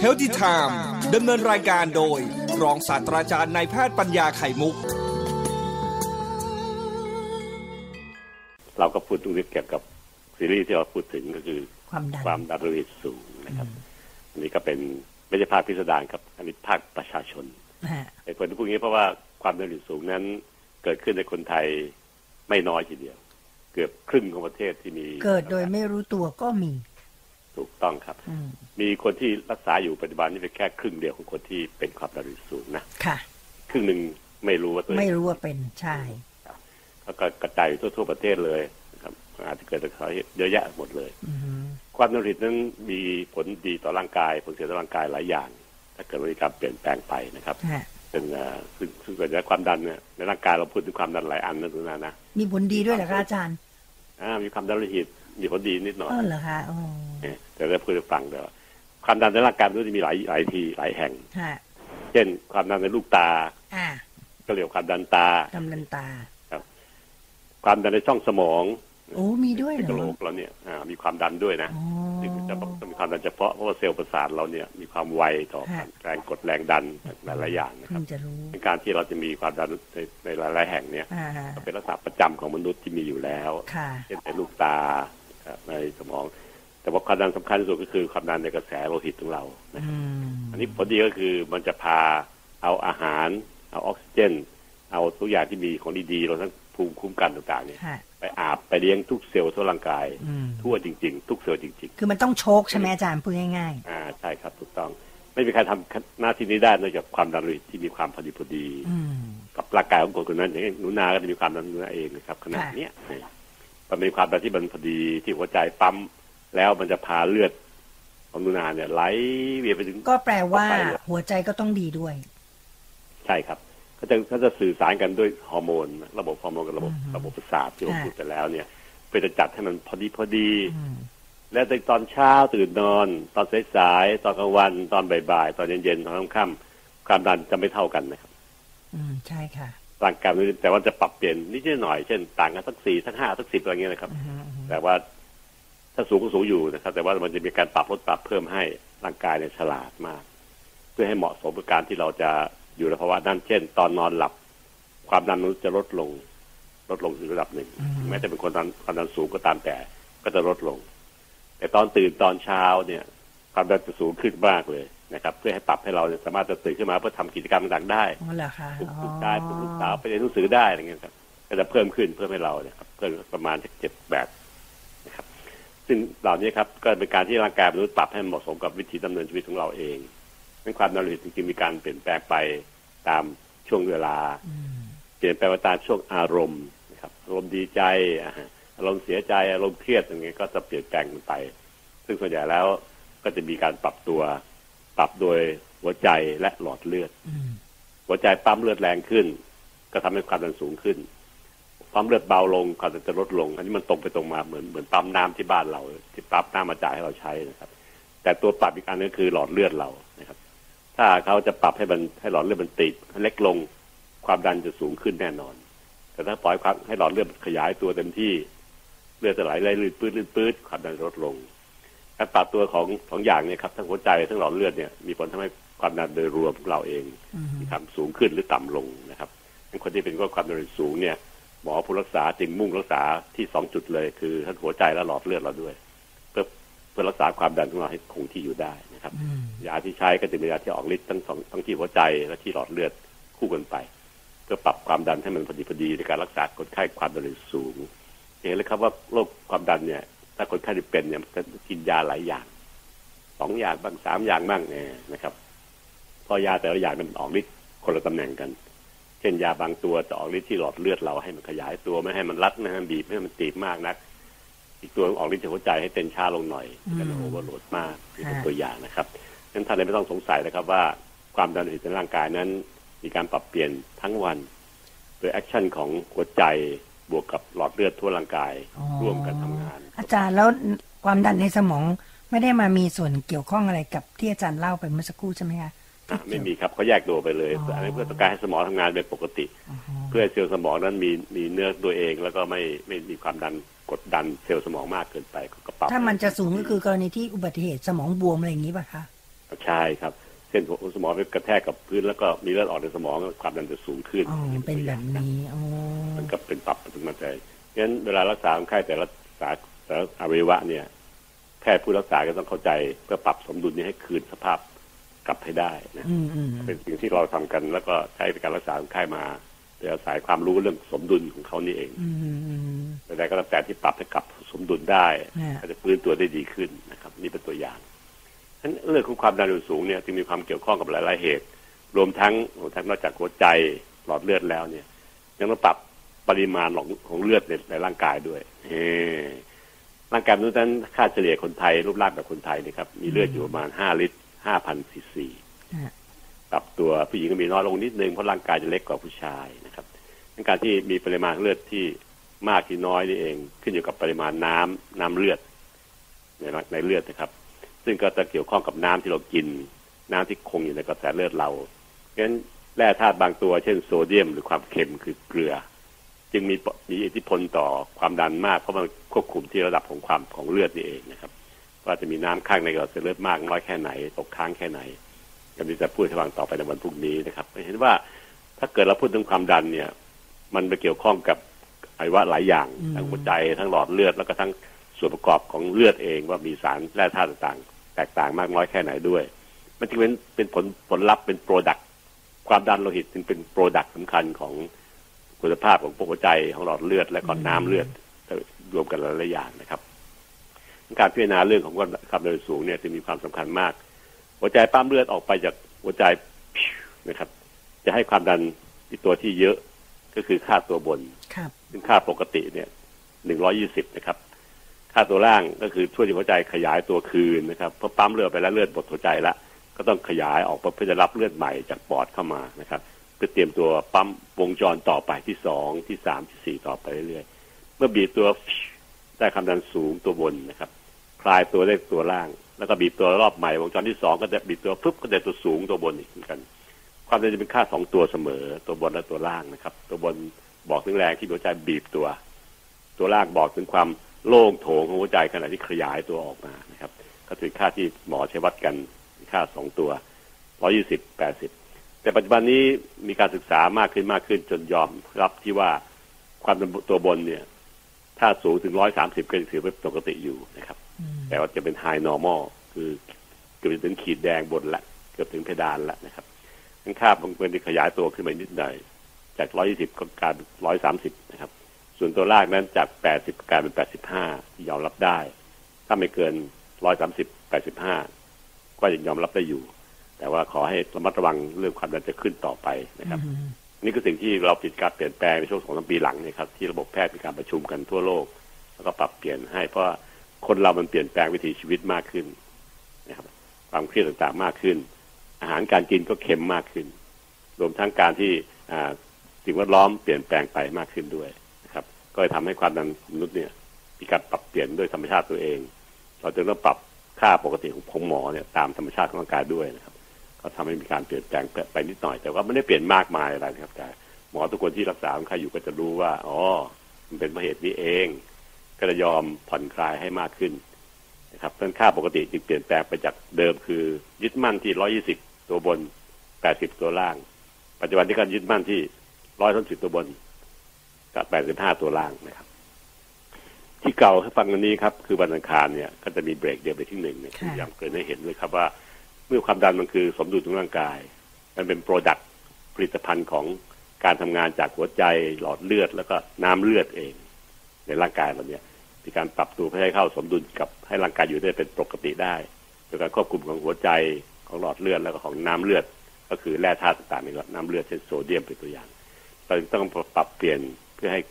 เฮลติไทม์ดำเนินรายการโดย รองศาสตราจารย์นายแพทย์ปัญญาไข่มุก เราก็พูดตรงนี้เกี่ยวกับซีรีส์ที่เราพูดถึงก็คือ ความดันความดันโลหิตสูงนะครับ อันนี้ก็เป็นไม่ใช่ภาคพิสดารครับ อันนี้ภาคประชาชนฮะเหตุผลที่พูดอย่างนี้เพราะว่าความดันโลหิตสูงนั้น เกิดขึ้นในคนไทยไม่น้อยทีเดียว เกือบครึ่งของประเทศที่มี เกิดโดยไม่รู้ตัวก็มี ถูกต้องครับอืมมีคนที่รักษาอยู่ปัจจุบันนี่เป็นแค่ครึ่งเดียวของคนที่เป็นความดันโลหิตสูงนะค่ะ ครึ่งหนึ่งไม่รู้ว่าตัวเองไม่รู้ว่าเป็นใช่แล้วก็กระจายอยู่ทั่วๆประเทศเลยนะครับ อาจจะเกิดจากสาเหตุเยอะแยะหมดเลยอืมความดันโลหิตนั้นมีผลดีต่อร่างกายผลเสียต่อร่างกายหลายอย่าง ถ้าเกิดมีการเปลี่ยนแปลงไปนะครับฮะเป็นเอ่อซึ่งซึ่งเกิดจากความดันเนี่ยในร่างกายเราพูดถึงความดันหลายอันนะทุกนานะมีผลดีด้วยเหรอคะอาจารย์อ่ามีความดันโลหิต มีผลดีนิดหน่อยเออเหรอคะอ๋อเนี่ยแต่ได้พูดให้ฟังเดี๋ยวาความดันในร่างกายมันก็จะมีหลายหลายทีหลายแห่งฮะเช่นความดันในลูกตาอ่าก็เรียกว่าความดันตากำลังตาความดันในช่องสมองโอ้มีด้วยในเหรกระโหลอกเราเนี่ยอ่ามีความดันด้วยนะอ๋อซึ่งจะต้องต้องมีความดันเฉพาะเพราะว่าเซลล์ประสาทเราเนี่ยมีความไวต่อฮะแรงกดแรงดันหลายๆอย่างนะคเพิ่รับงจะรู้ในการที่เราจะมีความดันในในหลายๆแห่งเนี่ยอ่าก็เป็นลักษณะประจำของมนุษย์ที่มีอยู่แล้วค่ะเช่นในลูกตาครับ ในสมอง แต่ว่าความดันสำคัญที่สุดก็คือความดันในกระแสโลหิตของเรานะอืมอันนี้ผลดีก็คือมันจะพาเอาอาหาร เอาออกซิเจน เอาทุกอย่างที่มีของดีๆเราทั้งภูมิคุ้มกันต่างๆเนี่ยฮะไปอาบไปเลี้ยงทุกเซลล์ทั่วร่างกายอืมทั่วจริง ๆ ทุกเซลล์จริง ๆ คือมันต้องโชคใช่ไหมอาจารย์พูดง่ายอ่าใช่ครับถูกต้องไม่มีใครทำหน้าที่นี้ได้นอกจากความดันโลหิตที่มีความพอดีพอดีๆอืมกับร่างกายของคนคนนั้นอย่างเช่นหนูนาก็จะมีความดันหนูนาเองนะครับขนาดค่ะเนี้ยนี่ มันมีความดันที่มันพอดีที่หัวใจปั๊มแล้วมันจะพาเลือดของหนูนาเนี่ยไหลเวียนไปถึงก็แปลว่าไปเลยหัวใจก็ต้องดีด้วย ใช่ครับเขาจะเขาจะสื่อสารกันด้วยฮอร์โมน ระบบฮอร์โมนกับระบบอืมระบบประสาทที่ผมค่ะพูดไปแล้วเนี่ยเพื่อจะจัดให้มันพอดีพอดีอืมแล้วในตอนเช้าตื่นนอน ตอนสายๆตอนกลางวันตอนบ่ายๆตอนเย็นๆตอนค่ำๆความดันจะไม่เท่ากันนะครับ อืมใช่ค่ะ ร่างกายมันแต่ว่าจะปรับเปลี่ยนนิดหน่อยเช่นต่างกันสักสี่สักห้าสักสิบอะไรเงี้ยนะครับอืมอืมแต่ว่าถ้าสูงก็สูงอยู่นะครับ แต่ว่ามันจะมีการปรับลดปรับเพิ่มให้ร่างกายเนี่ยฉลาดมาก เพื่อให้เหมาะสมกับการที่เราจะอยู่ในภาวะนั้นเช่น ตอนนอนหลับ ความดันมนุษย์จะลดลง ลดลงถึงระดับหนึ่งอืมแม้จะเป็นคนดันความดันสูงก็ตามแต่ ก็จะลดลง แต่ตอนตื่นตอนเช้าเนี่ย ความดันจะสูงขึ้นมากเลย นะครับเพื่อให้ปรับให้เราเนี่ยสามารถจะตื่นขึ้นมาเพื่อทำกิจกรรมต่างๆได้อ๋อเหรอคะปลุกอ๋อลูกชายปลุกลูกสาวไปเรียนหนังสือได้อะไรเงี้ยครับก็จะเพิ่มขึ้นเพิ่มให้เราเนี่ยครับเพิ่มประมาณเจ็ดแบบนะครับ ซึ่งเหล่านี้ครับก็เป็นการที่ร่างกายมนุษย์ปรับให้เหมาะสมกับวิถีดำเนินชีวิตของเราเองนั้นความดันโลหิตจริงๆมีการเปลี่ยนแปลงไปตามช่วงเวลาอืมเปลี่ยนแปลงไปตามช่วงอารมณ์นะครับอารมณ์ดีใจอ่าฮะอารมณ์เสียใจอารมณ์เครียดอย่างเงี้ยก็จะเปลี่ยนแปลงมันไป ซึ่งส่วนใหญ่แล้วก็จะมีการปรับตัว ปรับโดยหัวใจและหลอดเลือดอืมหัวใจปั๊มเลือดแรงขึ้น ก็ทำให้ความดันสูงขึ้นปั๊มเลือดเบาลงความดันจะลดลง อันนี้มันตรงไปตรงมาเหมือนเหมือนปั๊มน้ำที่บ้านเรา ที่ปั๊มน้ำมาจ่ายให้เราใช้นะครับ แต่ตัวปรับอีกอันนึงคือหลอดเลือดเรานะครับ ถ้าเขาจะปรับให้มันให้หลอดเลือดมันติดให้เล็กลงความดันจะสูงขึ้นแน่นอน แต่ถ้าปล่อยความให้หลอดเลือดมันขยายตัวเต็มที่เลือดจะไหลไหลลื่นปื้ดลื่นปื้ดความดันลดลง การปรับตัวของของอย่างเนี่ยครับทั้งหัวใจทั้งหลอดเลือดเนี่ยมีผลทำให้ความดันโดยรวมของเราเองอืมมีความสูงขึ้นหรือต่ำลงนะครับเป็นคนที่เป็นโรคความดันโลหิตสูงเนี่ยหมอผู้รักษาจึงมุ่งรักษาที่สองจุดเลย คือทั้งหัวใจและหลอดเลือดเราด้วย เพื่อเพื่อรักษาความดันของเราให้คงที่อยู่ได้นะครับอืมยาที่ใช้ก็จะเป็นยาที่ออกฤทธิ์ทั้งสองทั้งที่หัวใจและที่หลอดเลือดคู่กันไป เพื่อปรับความดันให้มันพอดีพอดีในการรักษาคนไข้ความดันโลหิตสูงเห็นเลยครับว่าโรคความดันเนี่ย ถ้าคนไข้ที่เป็นเนี่ยก็กินยาหลายอย่างสองอย่างบ้างสามอย่างบ้างเนี่ยนะครับเพอยาแต่ละอย่างมันออกฤทธิ์คนละตำแหน่งกัน เช่นยาบางตัวจะออกฤทธิ์ที่หลอดเลือดเราให้มันขยายตัวไม่ให้มันรัดไม่ให้มันบีบไม่ให้มันตีบมากนัก อีกตัวออกฤทธิ์ที่หัวใจให้เต้นช้าลงหน่อยกัน overload มากนี่เป็นตัวอย่างนะครับงั้นท่านเลยไม่ต้องสงสัยนะครับว่าความดันโลหิตในร่างกายนั้น มีการปรับเปลี่ยนทั้งวัน โดย action ของหัวใจ บวกกับหลอดเลือดทั่วร่างกายอ๋อร่วมกันทำงาน อาจารย์แล้วความดันในสมองไม่ได้มามีส่วนเกี่ยวข้องอะไรกับที่อาจารย์เล่าไปเมื่อสักครู่ใช่ไหมคะอะไม่มีครับเขาแยกตัวไปเลยอ๋ออัอันนี้เพื่อต้องการให้สมองทำงานเป็นปกติอ๋อเพื่อให้เซลล์สมองนั้นมีมีเนื้อตัวเองแล้วก็ไม่ไม่มีความดันกดดันเซลล์สมองมากเกินไปก็ปรับถ้ามันจะสูงก็คือกรณีที่อุบัติเหตุสมองบวมอะไรอย่างนี้ป่ะคะใช่ใช่ครับ เช่นหัวสมองไปกระแทกกับพื้นแล้วก็มีเลือดออกในสมองความดันจะสูงขึ้นอ๋อเป็นแบบนี้อ๋อมันก็เป็นปรับถึงมาใจงั้นเวลารักษาคนไข้แต่ละสาแต่ละอวัยวะเนี่ยแพทย์ผู้รักษาก็ต้องเข้าใจเพื่อปรับสมดุลนี้ให้คืนสภาพกลับให้ได้นะอืมอืมเป็นสิ่งที่เราทำกันแล้วก็ใช้ในการรักษาคนไข้มาโดยอาศัยความรู้เรื่องสมดุลของเขานี่เองอืมอืมแต่ก็แล้วแต่ที่ปรับให้กลับสมดุลได้อ่าก็จะฟื้นตัวได้ดีขึ้นนะครับ นี่เป็นตัวอย่าง ฉะนั้นเรื่องของความดันโลหิตสูงเนี่ยจึงมีความเกี่ยวข้องกับหลาย ๆ เหตุ รวมทั้งรวมทั้งนอกจากหัวใจหลอดเลือดแล้วเนี่ย ยังต้องปรับปริมาณของของเลือดในในร่างกายด้วยเออร่างกายมนุษย์นั้นค่าเฉลี่ยคนไทยรูปร่างแบบคนไทยนะครับ มีเลือดอยู่ประมาณห้าลิตรห้าพันซีซีอ่าปรับตัวผู้หญิงก็มีน้อยลงนิดนึงเพราะร่างกายจะเล็กกว่าผู้ชายนะครับดังการที่มีปริมาณเลือดที่มากที่น้อยนี่เอง ขึ้นอยู่กับปริมาณน้ำน้ำเลือดในร่างในเลือดนะครับ ซึ่งก็จะเกี่ยวข้องกับน้ำที่เรากิน น้ำที่คงอยู่ในกระแสเลือดเราเพราะฉะนั้นแร่ธาตุบางตัว เช่นโซเดียม หรือความเค็มคือเกลือ จึงมีมีอิทธิพลต่อความดันมากเพราะมันควบคุมที่ระดับของความของเลือดนี่เองนะครับว่าจะมีน้ำข้างในกระแสเลือดมากน้อยแค่ไหนตกค้างแค่ไหนกันนี้จะพูดให้ฟังต่อไปในวันพรุ่งนี้นะครับเห็นว่าถ้าเกิดเราพูดถึงความดันเนี่ย มันไปเกี่ยวข้องกับอวัยวะหลายอย่างทั้งหัวใจทั้งหลอดเลือดแล้วก็ทั้งส่วนประกอบของเลือดเองว่ามีสารแร่ธาตุต่าง แตกต่างมากน้อยแค่ไหนด้วย มันจึงเป็นเป็นผลผลลัพธ์เป็นโปรดักต์ความดันโลหิตจึงเป็น product สำคัญของคุณภาพของหัวใจของหลอดเลือดและก็น้ำเลือดรวมกันหลายๆอย่างนะครับ การพิจารณาเรื่องของความดันโลหิตสูงเนี่ยจะมีความสำคัญมาก หัวใจปั๊มเลือดออกไปจากหัวใจนะครับ จะให้ความดันที่ตัวที่เยอะก็คือค่าตัวบนครับซึ่งค่าปกติเนี่ยหนึ่งร้อยยี่สิบนะครับ ค่าตัวล่างก็คือช่วยหัวใจขยายตัวคืนนะครับเพราะปั๊มเลือดไปแล้วเลือดหมดหัวใจแล้วก็ต้องขยายออกเพื่อจะรับเลือดใหม่จากปอดเข้ามานะครับเพื่อเตรียมตัวปั๊มวงจรต่อไปที่สองที่สามที่สี่ต่อไปเรื่อยๆเมื่อบีบตัวได้ความดันสูงตัวบนนะครับ คลายตัวได้ตัวล่าง แล้วก็บีบตัวรอบใหม่วงจรที่สองก็จะบีบตัวปุ๊บก็จะตัวสูงตัวบนอีกเหมือนกัน ความดันจะเป็นค่าสองตัวเสมอ ตัวบนและตัวล่างนะครับ ตัวบนบอกถึงแรงที่หัวใจบีบตัว ตัวล่างบอกถึงความ โล่งโถงของหัวใจขณะที่ขยายตัวออกมานะครับ ก็คือค่าที่หมอใช้วัดกันค่าสองตัวร้อยี่สิบแปดสิบแต่ปัจจุบันนี้มีการศึกษามากขึ้นมากขึ้นจนยอมรับที่ว่าความดันตัวบนเนี่ย ถ้าสูงถึงร้อยสามสิบก็ถือเป็นปกติอยู่นะครับอืมแต่ว่าจะเป็น high normal คือเกือบจะถึงขีดแดงบนละ เกือบถึงเพดานละนะครับทั้งค่าบางคนที่ขยายตัวขึ้นมานิดหน่อย จาก120ก็กลายเป็น130นะครับ ส่วนตัวล่างนั้นจาก 80กลายเป็น 85 ที่ยอมรับได้ ถ้าไม่เกิน 130 85 ก็ยังยอมรับได้อยู่ แต่ว่าขอให้ระมัดระวังเรื่องความดันจะขึ้นต่อไปนะครับอืมนี่คือสิ่งที่เราปิดการเปลี่ยนแปลงในช่วงสองสามปีหลังเนี่ยครับที่ระบบแพทย์มีการประชุมกันทั่วโลก แล้วก็ปรับเปลี่ยนให้เพราะว่าคนเรามันเปลี่ยนแปลงวิถีชีวิตมากขึ้นนะครับความเครียดต่างๆมากขึ้น อาหารการกินก็เค็มมากขึ้น รวมทั้งการที่อ่าสิ่งแวดล้อมเปลี่ยนแปลงไปมากขึ้นด้วยนะครับ ก็เลยทำให้ความดันมนุษย์เนี่ยมีการปรับเปลี่ยนด้วยธรรมชาติตัวเอง เราจึงต้องปรับค่าปกติของของหมอเนี่ยตามธรรมชาติของร่างกายด้วยนะครับ ก็ทำให้มีการเปลี่ยนแปลงไปนิดหน่อย แต่ว่าไม่ได้เปลี่ยนมากมายอะไรนะครับแต่หมอทุกคนที่รักษาคนไข้อยู่ก็จะรู้ว่าอ๋อมันเป็นเพราะเหตุนี้เอง ก็จะยอมผ่อนคลายให้มากขึ้นนะครับต้นค่าปกติจึงเปลี่ยนแปลงไปจากเดิมคือ ยึดมั่นที่ร้อยยี่สิบตัวบนแปดสิบตัวล่าง ปัจจุบันที่การยึดมั่นที่ร้อยสิบตัวบน กับแปดสิบห้าตัวล่างนะครับ ที่เก่าให้ฟังวันนี้ครับ คือวันอังคารเนี่ยก็จะมีเบรกเดียวไปที่หนึ่งเนี่ยค่ะย้ำเกินให้เห็นเลยครับว่าเมื่อความดันมันคือสมดุลของร่างกาย มันเป็น product ผลิตภัณฑ์ของการทำงานจากหัวใจหลอดเลือด แล้วก็น้ำเลือดเอง ในร่างกายเราเนี่ยมีการปรับตัวเพื่อให้เข้าสมดุลกับให้ร่างกายอยู่ได้เป็นปกติได้โดยการควบคุมของหัวใจของหลอดเลือดแล้วก็ของน้ำเลือด ก็คือแร่ธาตุต่างๆในน้ำเลือดเช่นโซเดียมเป็นตัวอย่างเราจึงต้องปรับเปลี่ยน เพื่อให้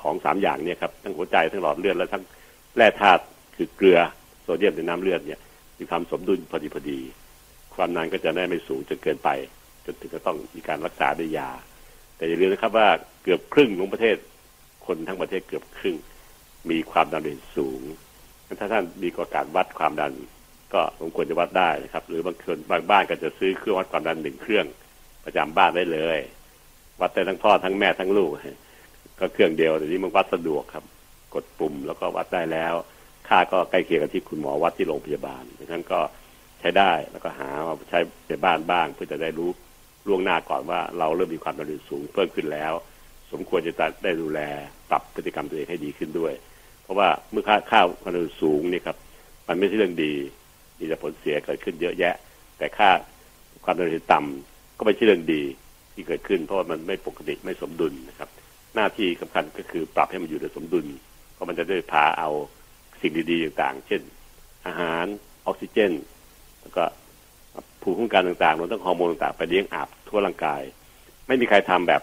ของสามอย่างเนี่ยครับทั้งหัวใจทั้งหลอดเลือดและทั้งแร่ธาตุคือเกลือโซเดียมในน้ำเลือดเนี่ยมีความสมดุลพอดีพอดี ความนานก็จะได้ไม่สูงจนเกินไป จนถึงจะต้องมีการรักษาด้วยยา แต่อย่าลืมนะครับว่าเกือบครึ่งของประเทศ คนทั้งประเทศเกือบครึ่ง มีความดันโลหิตสูงถ้าท่านมีกว่าการวัดความดัน ก็สมควรจะวัดได้นะครับ หรือบางคนบางบ้านก็จะซื้อเครื่องวัดความดันหนึ่งเครื่อง ประจำบ้านได้เลย วัดได้ทั้งพ่อทั้งแม่ทั้งลูก ก็เครื่องเดียวแต่นี้มันวัดสะดวกครับ กดปุ่มแล้วก็วัดได้แล้ว ค่าก็ใกล้เคียงกับที่คุณหมอวัดที่โรงพยาบาลดังนั้นก็ใช้ได้แล้วก็หามาใช้ในบ้านบ้าง เพื่อจะได้รู้ล่วงหน้าก่อนว่าเราเริ่มมีความดันโลหิตสูงเพิ่มขึ้นแล้ว สมควรจะได้ดูแลปรับพฤติกรรมตัวเองให้ดีขึ้นด้วย เพราะว่าเมื่อค่าข้าวความดันโลหิตสูงนี่ครับ มันไม่ใช่เรื่องดี มีแต่ผลเสียเกิดขึ้นเยอะแยะ แต่ค่าความดันโลหิตต่ำก็ไม่ใช่เรื่องดีที่เกิดขึ้น เพราะว่ามันไม่ปกติไม่สมดุลนะครับ หน้าที่สำคัญก็คือปรับให้มันอยู่ในสมดุล เพราะมันจะได้พาเอาสิ่งดีๆต่างๆ เช่น อาหารออกซิเจน แล้วก็ภูมิคุ้มกันต่างๆรวมทั้งฮอร์โมนต่างๆ ไปเลี้ยงอาบทั่วร่างกาย ไม่มีใครทำแบบ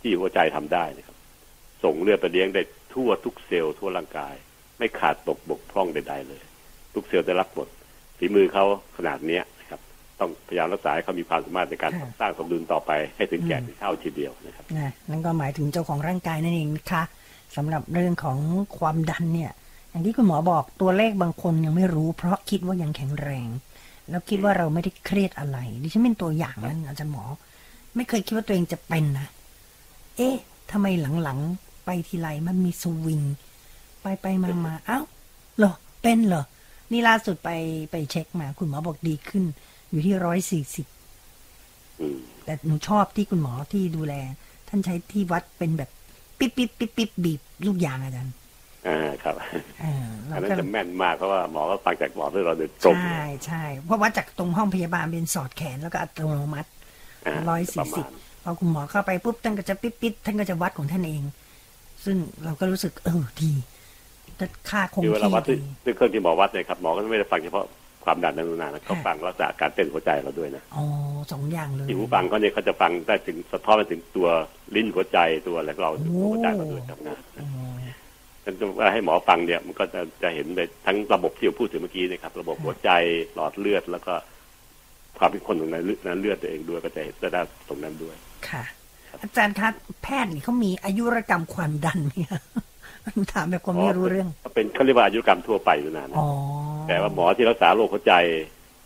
ที่หัวใจทำได้นะครับ ส่งเลือดไปเลี้ยงได้ทั่วทุกเซลล์ทั่วร่างกาย ไม่ขาดตกบกพร่องใดๆเลย ทุกเซลล์ได้รับหมดฝีมือเขาขนาดเนี้ย ต้องพยายามรักษาให้เขามีความสามารถในการค่ะสร้างสมดุลต่อไปให้ถึงแก่ถึงเท่าทีเดียวนะครับนะนั่นก็หมายถึงเจ้าของร่างกายนั่นเองนะคะสำหรับเรื่องของความดันเนี่ยอย่างที่คุณหมอบอกตัวเลขบางคนยังไม่รู้ เพราะคิดว่ายังแข็งแรง แล้วคิดว่าเราไม่ได้เครียดอะไรดิฉันเป็นตัวอย่างนั้นอาจารย์หมอ ไม่เคยคิดว่าตัวเองจะเป็นนะ เอ๊ะทำไมหลังๆไปทีไรมันมีสวิงไปไปมามาเอ้าเหรอเป็นเหรอนี่ล่าสุดไปไปเช็คมา คุณหมอบอกดีขึ้น อยู่ที่ร้อยสี่สิบอืมแต่หนูชอบที่คุณหมอที่ดูแล ท่านใช้ที่วัดเป็นแบบปิ๊บปิ๊บปิ๊บปิ๊บบีบลูกยางอาจารย์อ่าครับเอออัเรานนั้นก็จะแม่นมากเพราะว่าหมอก็ฟังจากหมอที่เราโดยตรงใช่ใช่เพราะวัดจากตรงห้องพยาบาลเป็นสอดแขนแล้วก็อัตโนมัติาร้อยปสี่ระสิมาบณพอคุณหมอเข้าไปปุ๊บท่านก็จะปิ๊บปิ๊บท่านก็จะวัดของท่านเอง ซึ่งเราก็รู้สึกเออดีแต่ค่าคงคือเวลาที่วัดด้วยดีด้วยเครื่องที่หมอวัดเนี่ยครับหมอก็ไม่ได้ฟังเฉพาะ ความดันนั้นนานนะเขาค่ะฟังรักษาการเต้นหัวใจเราด้วยนะอ๋อสองอย่างเลยที่หูฟังเขาเนี่ยเขาจะฟังได้ถึงสะท้อนไปถึงตัวลิ้นหัวใจตัวอะไรของเราโอ้หัวใจเราด้วยทำงานอ๋อฉันจะว่าให้หมอฟังเนี่ยมันก็จะจะเห็นไปทั้งระบบที่เราพูดถึงเมื่อกี้นะครับ ระบบหัวใจหลอดเลือดแล้วก็ความเป็นคนของนั้นนั้นเลือดตัวเองด้วยก็จะเห็นได้ตรงนั้นด้วย ค่ะ อาจารย์คะแพทย์นี่เขามีอายุรกรรมความดันไหมคะหนูถามแบบคนไม่รู้เรื่องก็เป็นเขาเรียกว่าอายุรกรรมทั่วไปอยู่นานอ๋อ แต่ว่าหมอที่รักษาโรคหัวใจ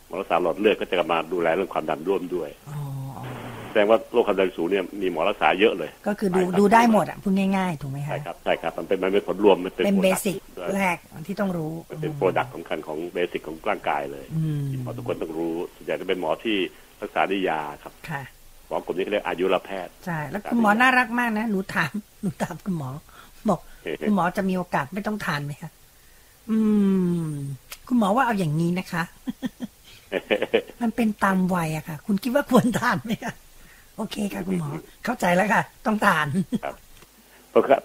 หมอรักษาหลอดเลือดก็จะมาดูแลเรื่องความดันร่วมด้วยอ๋ออ๋อแสดงว่าโรคความดันสูงเนี่ยมีหมอรักษาเยอะเลย ก็คือดูใช่ครับดูได้หมดอะพูดง่ายๆ ถูกไหมคะใช่ครับใช่ครับมันเป็นมันเป็นผลรวมมันเป็นเป็นเบ product สิกด้วยแรกที่ต้องรู้มันเป็นโปรดักต์สำคัญของเบสิกของร่างกายเลยอืมที่หมอทุกคนต้องรู้ส่วนใหญ่จะเป็นหมอที่รักษาด้วยยาครับค่ะหมอกลุ่มนี้เขาเรียกอายุรแพทย์ใช่แล้วคุณหมอน่ารักมากนะหนูถามหนูถามคุณหมอ บอกคุณหมอจะมีโอกาสไม่ต้องทานไหมคะ อืม คุณหมอว่าเอาอย่างนี้นะคะ มันเป็นตามวัยอะค่ะ คุณคิดว่าควรทานไหมคะโอเคค่ะคุณหมอ เข้าใจแล้วค่ะ ต้องทาน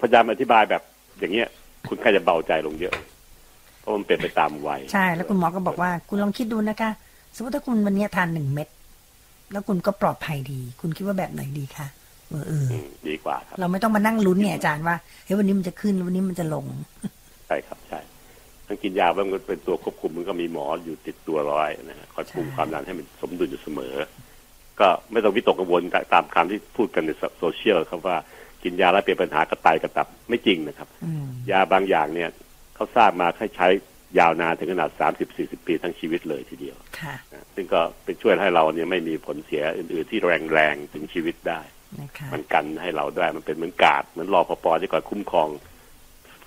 พยายามอธิบายแบบอย่างเงี้ย คุณใครจะเบาใจลงเยอะ เพราะมันเป็นไปตามวัย ใช่ แล้วคุณหมอก็บอกว่า คุณลองคิดดูนะคะ สมมติถ้าคุณวันนี้ทานหนึ่งเม็ดแล้วคุณก็ปลอดภัยดี คุณคิดว่าแบบไหนดีคะเออเอออืมดีกว่าครับ เราไม่ต้องมานั่งลุ้นเนี่ยอาจารย์ว่าเฮ้ยวันนี้มันจะขึ้นวันนี้มันจะลง ใช่ครับใช่ ทั้งกินยาบ้างก็เป็นตัวควบคุมมันก็มีหมออยู่ติดตัวร้อยนะฮะคอยคุมใช่ความดันให้มันสมดุลอยู่เสมอ ก็ไม่ต้องวิตกกังวลตามคำที่พูดกันในโซเชียลครับว่ากินยาแล้วเป็นปัญหากระไตกระตับไม่จริงนะครับอืมยาบางอย่างเนี่ยเขาทราบมาให้ใช้ยาวนานถึงขนาด30-40ปีทั้งชีวิตเลยทีเดียวค่ะนะซึ่งก็เป็นช่วยให้เราเนี่ยไม่มีผลเสียอื่นๆที่แรงๆถึงชีวิตได้นะคะมันกันให้เราได้มันเป็นเหมือนกาดเหมือนรอพปที่คอยคุ้มครอง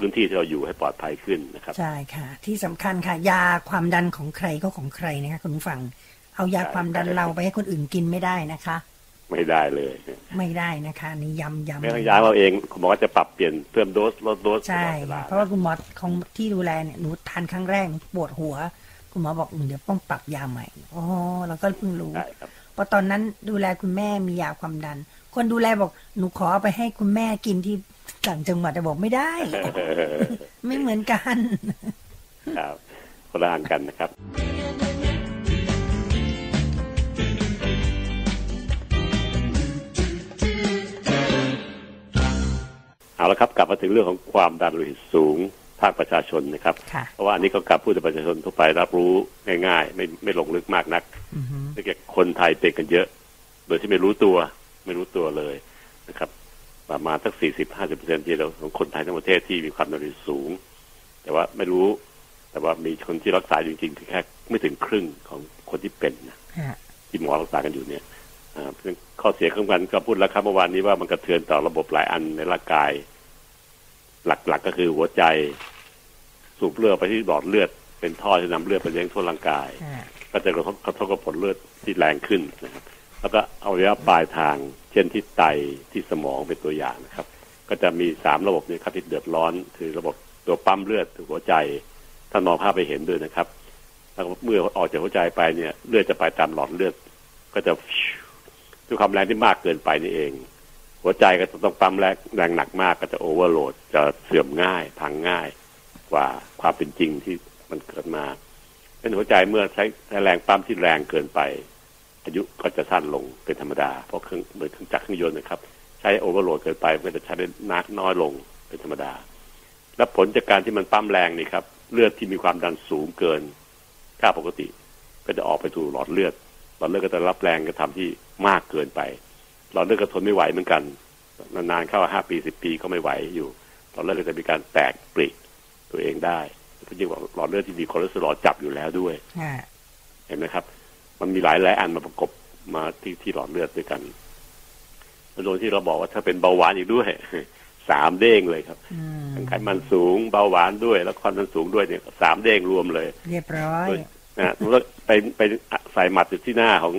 พื้นที่ที่เราอยู่ให้ปลอดภัยขึ้นนะครับ ใช่ค่ะ ที่สำคัญค่ะ ยาความดันของใครก็ของใครนะคะคุณผู้ฟัง เอายาใช่ความดันใช่เราไปให้คนอื่นกินไม่ได้นะคะ ไม่ได้เลย ไม่ได้นะคะนี่ย้ำย้ำแม้ทั้งยาเราเองคุณหมอก็จะปรับเปลี่ยนเพิ่มโดสลดโดสตใช่ลอดเวลาเพราะว่าคุณหมอของที่ดูแลเนี่ยหนูทานครั้งแรกปวดหัว คุณหมอบอกหนูเดี๋ยวต้องปรับยาใหม่อ๋อเราก็เพิ่งรู้ใช่ครับเพราะตอนนั้นดูแลคุณแม่มียาความดัน คนดูแลบอกหนูขอเอาไปให้คุณแม่กินที่ ต่างจังหวัดแต่บอกไม่ได้ ไม่เหมือนกัน ครับคนละอันกันนะครับเอาละครับกลับมาถึงเรื่องของความดันโลหิตสูงภาคประชาชนนะครับค่ะเพราะว่าอันนี้ก็กลับพูดถึงประชาชนทั่วไปรับรู้ง่าย ๆ ไม่ไม่ลงลึกมากนักอือฮึเนื่องจากคนไทยเป็นกันเยอะ โดยที่ไม่รู้ตัว ไม่รู้ตัวเลยนะครับ ประมาณสักสี่สิบห้าสิบเปอร์เซ็นต์ที่เราของคนไทยทั้งประเทศที่มีความดันโลหิตสูง แต่ว่าไม่รู้ แต่ว่ามีคนที่รักษาจริงๆแค่ไม่ถึงครึ่งของคนที่เป็นนะฮะที่หมอรักษากันอยู่เนี่ยอ่าเพราะฉะนั้นข้อเสียของมันก็พูดแล้วครับเมื่อวานนี้ว่ามันกระเทือนต่อระบบหลายอันในร่างกาย หลักๆก็คือหัวใจ สูบเลือดไปที่หลอดเลือด เป็นท่อที่นำเลือดไปเลี้ยงทั่วร่างกายฮะก็จะกระทบกระทบกับผลเลือดที่แรงขึ้นนะครับแล้วก็เอาระยะปลายทาง เช่นที่ไตที่สมองเป็นตัวอย่างนะครับ ก็จะมีสามระบบนี้ครับที่เดือดร้อนคือระบบตัวปั๊มเลือดหัวใจท่านมองภาพไปเห็นด้วยนะครับแล้วเมื่อออกจากหัวใจไปเนี่ย เลือดจะไปตามหลอดเลือด ก็จะด้วยความแรงที่มากเกินไปนี่เอง หัวใจก็ต้องปั๊มแรงแรงหนักมากก็จะโอเวอร์โหลดจะเสื่อมง่ายพังง่าย กว่าความเป็นจริงที่มันเกิดมาเป็นหัวใจเมื่อใช้แรงปั๊มที่แรงเกินไป อายุก็จะสั้นลงเป็นธรรมดา เพราะเครื่องเหมือนเครื่องจักรเครื่องยนต์นะครับ ใช้โอเวอร์โหลดเกินไปมันจะใช้ได้น้อยลงเป็นธรรมดา และผลจากการที่มันปั๊มแรงนี่ครับ เลือดที่มีความดันสูงเกินค่าปกติ ก็จะออกไปสู่หลอดเลือด หลอดเลือดก็จะรับแรงกระทำที่มากเกินไป หลอดเลือดก็ทนไม่ไหวเหมือนกันนานๆเข้าห้าปีสิบปีก็ไม่ไหวอยู่ หลอดเลือดก็จะมีการแตกปริตัวเองได้ก็ยิ่งว่าหลอดเลือดที่มีคอเลสเตอรอลจับอยู่แล้วด้วยค่ะเห็นไหมครับ มันมีหลายหลายอันมาประกบมาที่ที่หลอดเลือดด้วยกันโดยที่เราบอกว่าถ้าเป็นเบาหวานอีกด้วยสามเด้งเลยครับอืมทั้งไขมันสูงเบาหวานด้วย แล้วความดันสูงด้วยเนี่ยสามเด้งรวมเลย เรียบร้อยนะฮะสมมติว่าไปไปใส่หมัดอยู่ที่หน้าของ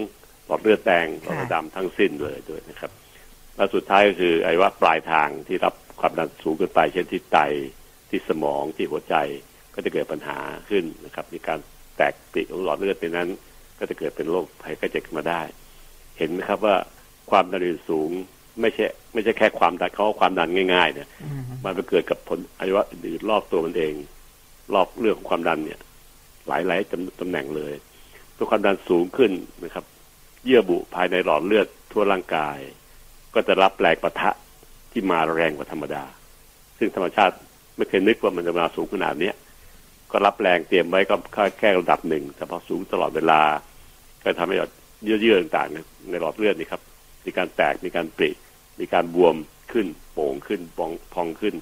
หลอดเลือดแดงหลอดค่ะเลือดดำทั้งสิ้นเลยด้วยนะครับแล้วสุดท้ายก็คือไอ้ว่าปลายทางที่รับความดันสูงเกินไปเช่นที่ไตที่สมองที่หัวใจก็จะเกิดปัญหาขึ้นนะครับ มีการแตกปริของหลอดเลือดในนั้น ก็จะเกิดเป็นโรคภัยไข้เจ็บขึ้นมาได้ เห็นไหมครับว่าความดันสูงไม่ใช่ ไม่ใช่แค่ความดันเขาว่าความดันง่ายๆเนี่ยอืมมันไปเกิดกับผลอวัยวะอื่นๆรอบตัวมันเอง รอบเรื่องของความดันเนี่ย หลายๆตำตำแหน่งเลยตัวความดันสูงขึ้นนะครับ เยื่อบุภายในหลอดเลือดทั่วร่างกาย ก็จะรับแรงปะทะที่มาแรงกว่าธรรมดา ซึ่งธรรมชาติไม่เคยนึกว่ามันจะมาสูงขนาดเนี้ยก็รับแรงเตรียมไว้ก็แค่ระดับหนึ่งแต่พอสูงตลอดเวลา ก็ทำให้เยื่อๆต่างๆในหลอดเลือดนี่ครับมีการแตกมีการปริมีการบวมขึ้นโป่งขึ้นปองพองขึ้น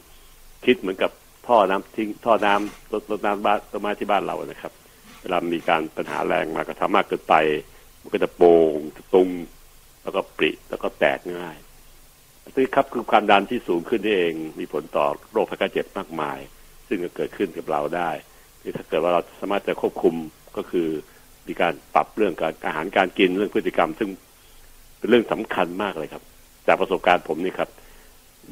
คิดเหมือนกับท่อน้ำทิ้งท่อน้ำรถรถน้ำบ้านต้นไม้ที่บ้านเรานะครับ เวลามีการปัญหาแรงมากระทำมากเกินไป มันก็จะโป่งตุงแล้วก็ปริแล้วก็แตกง่ายซึ่งครับคือความดันที่สูงขึ้นนี่เองมีผลต่อโรคภัยไข้เจ็บมากมาย ซึ่งจะเกิดขึ้นกับเราได้ที่ถ้าเกิดว่าเราสามารถจะควบคุมก็คือ มีการปรับเรื่องการอาหารการกินเรื่องพฤติกรรม ซึ่งเป็นเรื่องสำคัญมากเลยครับ จากประสบการณ์ผมนี่ครับ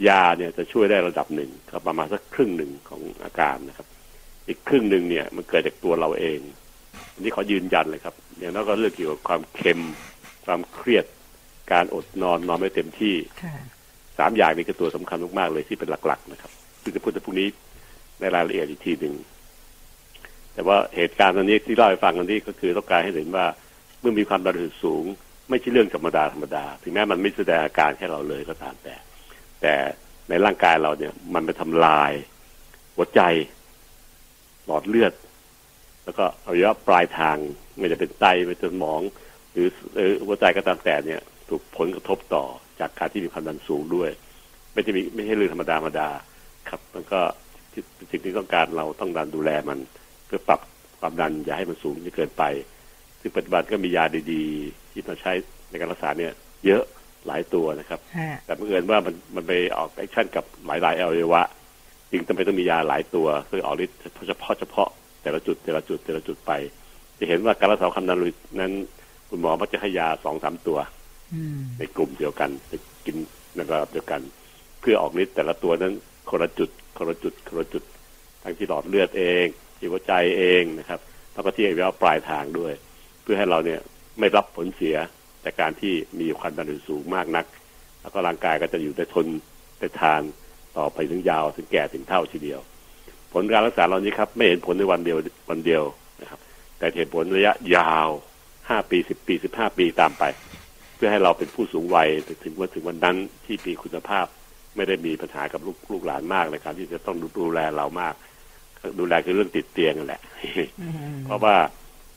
ยาเนี่ยจะช่วยได้ระดับหนึ่งครับ ประมาณสักครึ่งหนึ่งของอาการนะครับ อีกครึ่งหนึ่งเนี่ย มันเกิดจากตัวเราเองอันนี้ขอยืนยันเลยครับ อย่างนั้นก็เรื่องเกี่ยวกับความเค็ม ความเครียด การอดนอนนอนไม่เต็มที่ค่ะสามอย่างนี้คือตัวสำคัญมากๆเลยที่เป็นหลักๆนะครับซึ่งจะพูดในพรุ่งนี้ในรายละเอียดอีกทีหนึ่ง แต่ว่าเหตุการณ์อันนี้ที่เล่าให้ฟังอันนี้ก็คือต้องการให้เห็นว่าเมื่อมีความดันหิตสูง ไม่ใช่เรื่องธรรมดาธรรมดา ถึงแม้มันไม่แสดงอาการแค่เราเลยก็ตามแต่ แต่ในร่างกายเราเนี่ย มันไปทำลาย หัวใจ หลอดเลือด แล้วก็อวัยวะปลายทางไม่จะเป็นไตไปจนหมอง หรือหัวใจก็ตามแต่เนี่ย ถูกผลกระทบต่อจากการที่มีความดันสูงด้วย ไม่ใช่มีไม่ใช่เรื่องธรรมดาธรรมดา ครับ มันก็สิ่งที่ต้องการเราต้องดันดูแลมัน เพื่อปรับความดันอย่าให้มันสูงจนเกินไป ซึ่งปัจจุบันก็มียาดีๆ ที่มาใช้ในการรักษาเนี่ย เยอะหลายตัวนะครับฮะแต่เมื่อเอิญว่ามันมันไปออกแอคชั่นกับหลายๆอวัยวะจึงจำเป็นต้องมียาหลายตัวเพื่อออกฤทธิ์เฉพาะเฉพาะแต่ละจุดแต่ละจุดแต่ละจุดไป จะเห็นว่าการรักษาความดันโลหิตนั้น คุณหมอมักจะให้ยาสองสามตัวอืมในกลุ่มเดียวกันจะกินในระดับเดียวกัน เพื่อออกฤทธิ์แต่ละตัวนั้นคนละจุดคนละจุดคนละจุด ทั้งที่หลอดเลือดเอง ที่หัวใจเองนะครับแล้วก็ที่อวัยวะปลายทางด้วย เพื่อให้เราเนี่ยไม่รับผลเสียจากการที่มีความดันสูงมากนัก แล้วก็ร่างกายก็จะอยู่ได้ทนได้ทานต่อไปถึงยาวถึงแก่ถึงเท่าทีเดียว ผลการรักษาเรานี้ครับไม่เห็นผลในวันเดียววันเดียวนะครับ แต่เห็นผลระยะยาวห้าปีสิบปีสิบห้าปีตามไป เพื่อให้เราเป็นผู้สูงวัยถึงวันถึงวันนั้นที่มีคุณภาพ ไม่ได้มีปัญหากับลูกลูกหลานมากในการที่จะต้องดูแลเรามาก ดูแลคือเรื่องติดเตียงนั่นแหละอืมเพราะว่า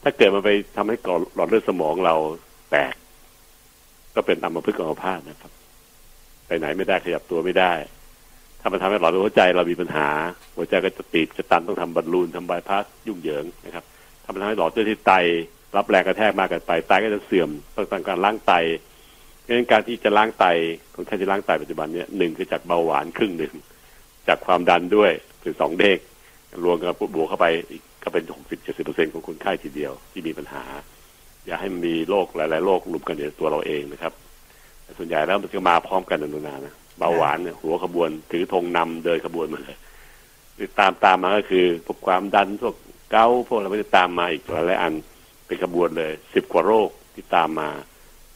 ถ้าเกิดมันไปทำให้หลอดเลือดสมองเราแตก ก็เป็นอัมพฤกษ์อัมพาตนะครับ ไปไหนไม่ได้ขยับตัวไม่ได้ ถ้ามันทำให้หลอดเลือดหัวใจเรามีปัญหา หัวใจก็จะตีบจะตันต้องทำบอลลูนทำบายพาสยุ่งเหยิงนะครับ ถ้ามันทำให้หลอดเลือดที่ไต รับแรงกระแทกมากเกินไปไตก็จะเสื่อมต้องทำการล้างไตเพราะฉะนั้นการที่จะล้างไตคนไข้ที่ล้างไตปัจจุบันเนี่ยหนึ่งคือจากเบาหวานครึ่งหนึ่งจากความดันด้วยคือสองเด้ง รวมกับบวกเข้าไปอีกก็เป็นหกสิบเจ็ดสิบเปอร์เซ็นของคนไข้ทีเดียวที่มีปัญหา อย่าให้มันมีโรคหลาย ๆโรครวมกันในตัวเราเองนะครับแต่ส่วนใหญ่แล้วมันจะมาพร้อมกันนานๆนะเบาหวานเนี่ยหัวขบวนถือธงนำเดินขบวนมาเลยตามตามมาก็คือพวกความดันพวกเกาพวกอะไรไม่ได้ตามมาอีกหลายๆอันเป็นขบวนเลยสิบกว่าโรคที่ตามมา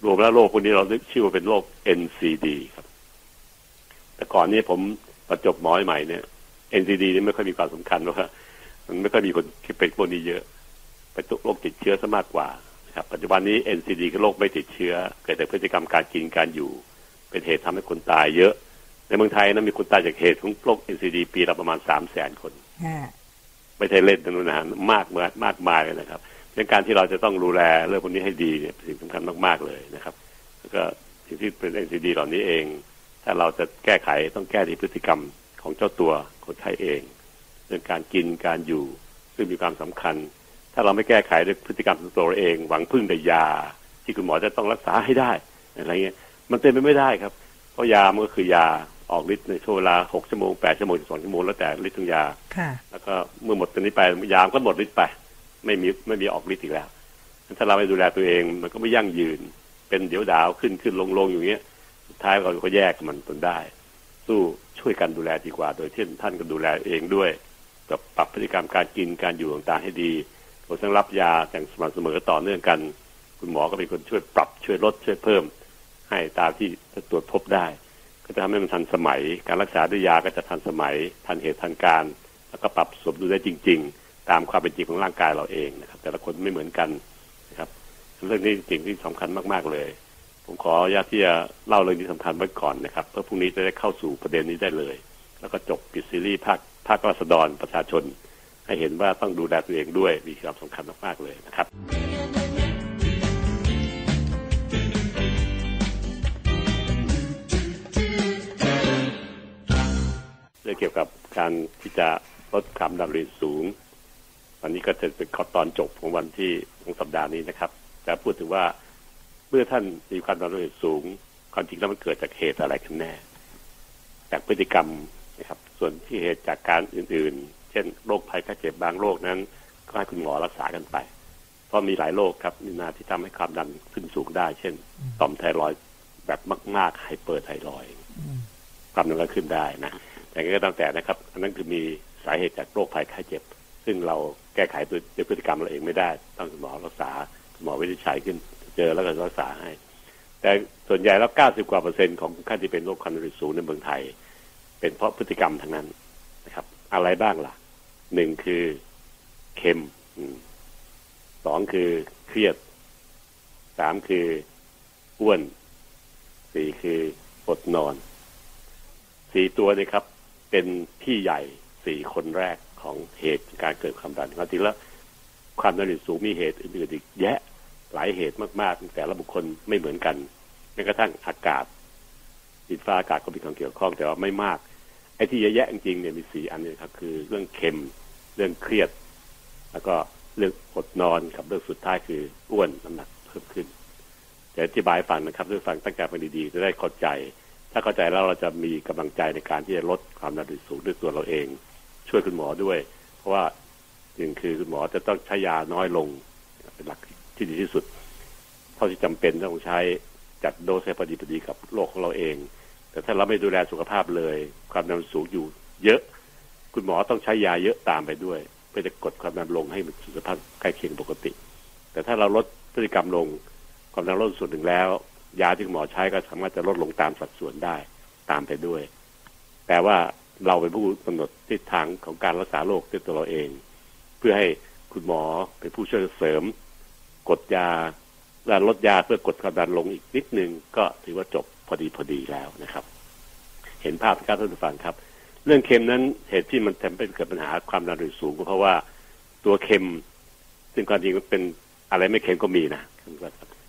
รวมแล้วโรคพวกนี้เราชื่อว่าเป็นโรค NCD ครับ แต่ก่อนนี้ผมประจบหมอใหม่เนี่ย NCD นี่ไม่ค่อยมีความสำคัญว่ามันไม่ค่อยมีคนที่เป็นพวกนี้เยอะ เป็นโรคติดเชื้อซะมากกว่านะครับปัจจุบันนี้ NCD คือโรคไม่ติดเชื้อ เกิดจากพฤติกรรมการกินการอยู่ เป็นเหตุทำให้คนตายเยอะ ในเมืองไทยนะมีคนตายจากเหตุของโรค NCD ปีละประมาณสามแสนคนไม่ใช่เล่นนะนะมากมากมากมายเลยนะครับดังการที่เราจะต้องดูแลเรื่องพวกนี้ให้ดีเนี่ยเป็นสิ่งสำคัญมากๆเลยนะครับ แล้วก็สิ่งที่เป็น NCD เหล่านี้เอง ถ้าเราจะแก้ไขต้องแก้ที่พฤติกรรมของเจ้าตัว คนไข้เองเรื่องการกินการอยู่ ซึ่งมีความสำคัญ ถ้าเราไม่แก้ไขด้วยพฤติกรรมของตัวเอง หวังพึ่งแต่ยา ที่คุณหมอจะต้องรักษาให้ได้อะไรเงี้ยมันเป็นไปไม่ได้ครับ เพราะยามันก็คือยาออกฤทธิ์ในช่วงเวลาหกชั่วโมงแปดชั่วโมงสองชั่วโมงแล้วแต่ฤทธิ์ของยาค่ะแล้วก็เมื่อหมดตัวนี้ไปยามก็หมดฤทธิ์ไป ไม่มีไม่มีออกฤทธิ์อีกแล้ว ถ้าเราไม่ดูแลตัวเองมันก็ไม่ยั่งยืน เป็นเดี๋ยวดาวขึ้นขึ้นลงลงอย่างเงี้ย สุดท้ายเราก็แยกมันตนได้ สู้ช่วยกันดูแลดีกว่า โดยที่นท่านก็ดูแลเองด้วยกับปรับพฤติกรรมการกินการอยู่ต่างๆให้ดีรวมทั้งรับยาอย่างสม่ำเสมอต่อเนื่องกัน คุณหมอก็เป็นคนช่วยปรับช่วยลดช่วยเพิ่ม ให้ตามที่จะตรวจพบได้ ก็จะทำให้มันทันสมัย การรักษาด้วยยาก็จะทันสมัย ทันเหตุทันการ แล้วก็ปรับสมดุลได้จริง ๆ ตามความเป็นจริงของร่างกายเราเองนะครับ แต่ละคนไม่เหมือนกันนะครับ เรื่องนี้จริงที่สำคัญมากๆเลย ผมขออนุญาตที่จะเล่าเรื่องนี้สำคัญไว้ก่อนนะครับ เพื่อพรุ่งนี้จะได้เข้าสู่ประเด็นนี้ได้เลย แล้วก็จบปิดซีรีส์ภาคภาคราษฎรประชาชน ให้เห็นว่าต้องดูแลตัวเองด้วยมีความสำคัญมากๆเลยนะครับเรื่องเกี่ยวกับการที่จะลดความดันโลหิตสูง วันนี้ก็จะเป็นข้อตอนจบของวันที่ของสัปดาห์นี้นะครับจะพูดถึงว่า มื่อท่านมีความดันโลหิตสูง ความจริงแล้วมันเกิดจากเหตุอะไรกันแน่ จากพฤติกรรมนะครับ ส่วนที่เหตุจากการอื่น ๆ เช่นโรคภัยไข้เจ็บบางโรคนั้น ก็ให้คุณหมอรักษากันไป เพราะมีหลายโรคครับมีนาที่ทำให้ความดันขึ้นสูงได้ เช่น ต่อมไทรอยด์แบบมาก ๆ ไฮเปอร์ไทรอยด์ความดันก็ขึ้นได้นะ แต่ก็ตามแต่นะครับ อันนั้นคือมีสาเหตุจากโรคภัยไข้เจ็บ ซึ่งเราแก้ไขด้วยพฤติกรรมเราเองไม่ได้ ต้องคุณหมอรักษาคุณหมอวินิจฉัยขึ้น เจอแล้วก็รักษาให้ แต่ส่วนใหญ่แล้ว90กว่าเปอร์เซ็นต์ของคนที่เป็นโรคความดันโลหิตสูงในเมืองไทย เป็นเพราะพฤติกรรมทั้งนั้นนะครับ อะไรบ้างล่ะหนึ่งคือเค็มสองคือเครียดสามคืออ้วนสี่คืออดนอนสี่ตัวนี่ครับ เป็นพี่ใหญ่สี่คนแรกของเหตุการเกิดความดันความจริงแล้วความดันสูงมีเหตุอื่นๆอีกแยะ หลายเหตุมากๆ แต่ละบุคคลไม่เหมือนกันแม้กระทั่งอากาศดินฟ้าอากาศก็มีความเกี่ยวข้องแต่ว่าไม่มาก ไอ้ที่แย่จริงๆเนี่ยมีสี่อันนี้ครับ คือเรื่องเค็ม เรื่องเครียด แล้วก็เรื่องอดนอนกับเรื่องสุดท้ายคืออ้วนน้ำหนักเพิ่มขึ้นจะอธิบายฟังนะครับด้วยฟังตั้งใจฟังดีๆจะได้เข้าใจ ถ้าเข้าใจแล้วเราจะมีกำลังใจในการที่จะลดความดันสูงด้วยตัวเราเอง ช่วยคุณหมอด้วย เพราะว่าหนึ่งคือคุณหมอจะต้องใช้ยาน้อยลงเป็นหลัก ที่ดีที่สุด เท่าที่จำเป็นต้องใช้จัดโดสให้พอดีพอดีกับโรคของเราเอง แต่ถ้าเราไม่ดูแลสุขภาพเลย ความดันสูงอยู่ เยอะ คุณหมอต้องใช้ยาเยอะตามไปด้วย เพื่อจะกดความดันลงให้มันสุขภาพใกล้เคียงปกติ แต่ถ้าเราลดพฤติกรรมลง ความดันลดส่วนหนึ่งแล้ว ยาที่หมอใช้ก็สามารถจะลดลงตามสัดส่วนได้ตามไปด้วย แต่ว่าเราเป็นผู้กำหนดทิศทางของการรักษาโรคด้วยตัวเราเอง เพื่อให้คุณหมอเป็นผู้ช่วยเสริม กดยาและลดยาเพื่อกดความดันลงอีกนิดนึง ก็ถือว่าจบพอดีพอดีแล้วนะครับ เห็นภาพครับท่านผู้ฟังครับ เรื่องเค็มนั้นเหตุที่มันทำให้เกิดปัญหาความดันสูงก็เพราะว่าตัวเค็ม ซึ่งความจริงมันเป็นอะไรไม่เค็มก็มีนะ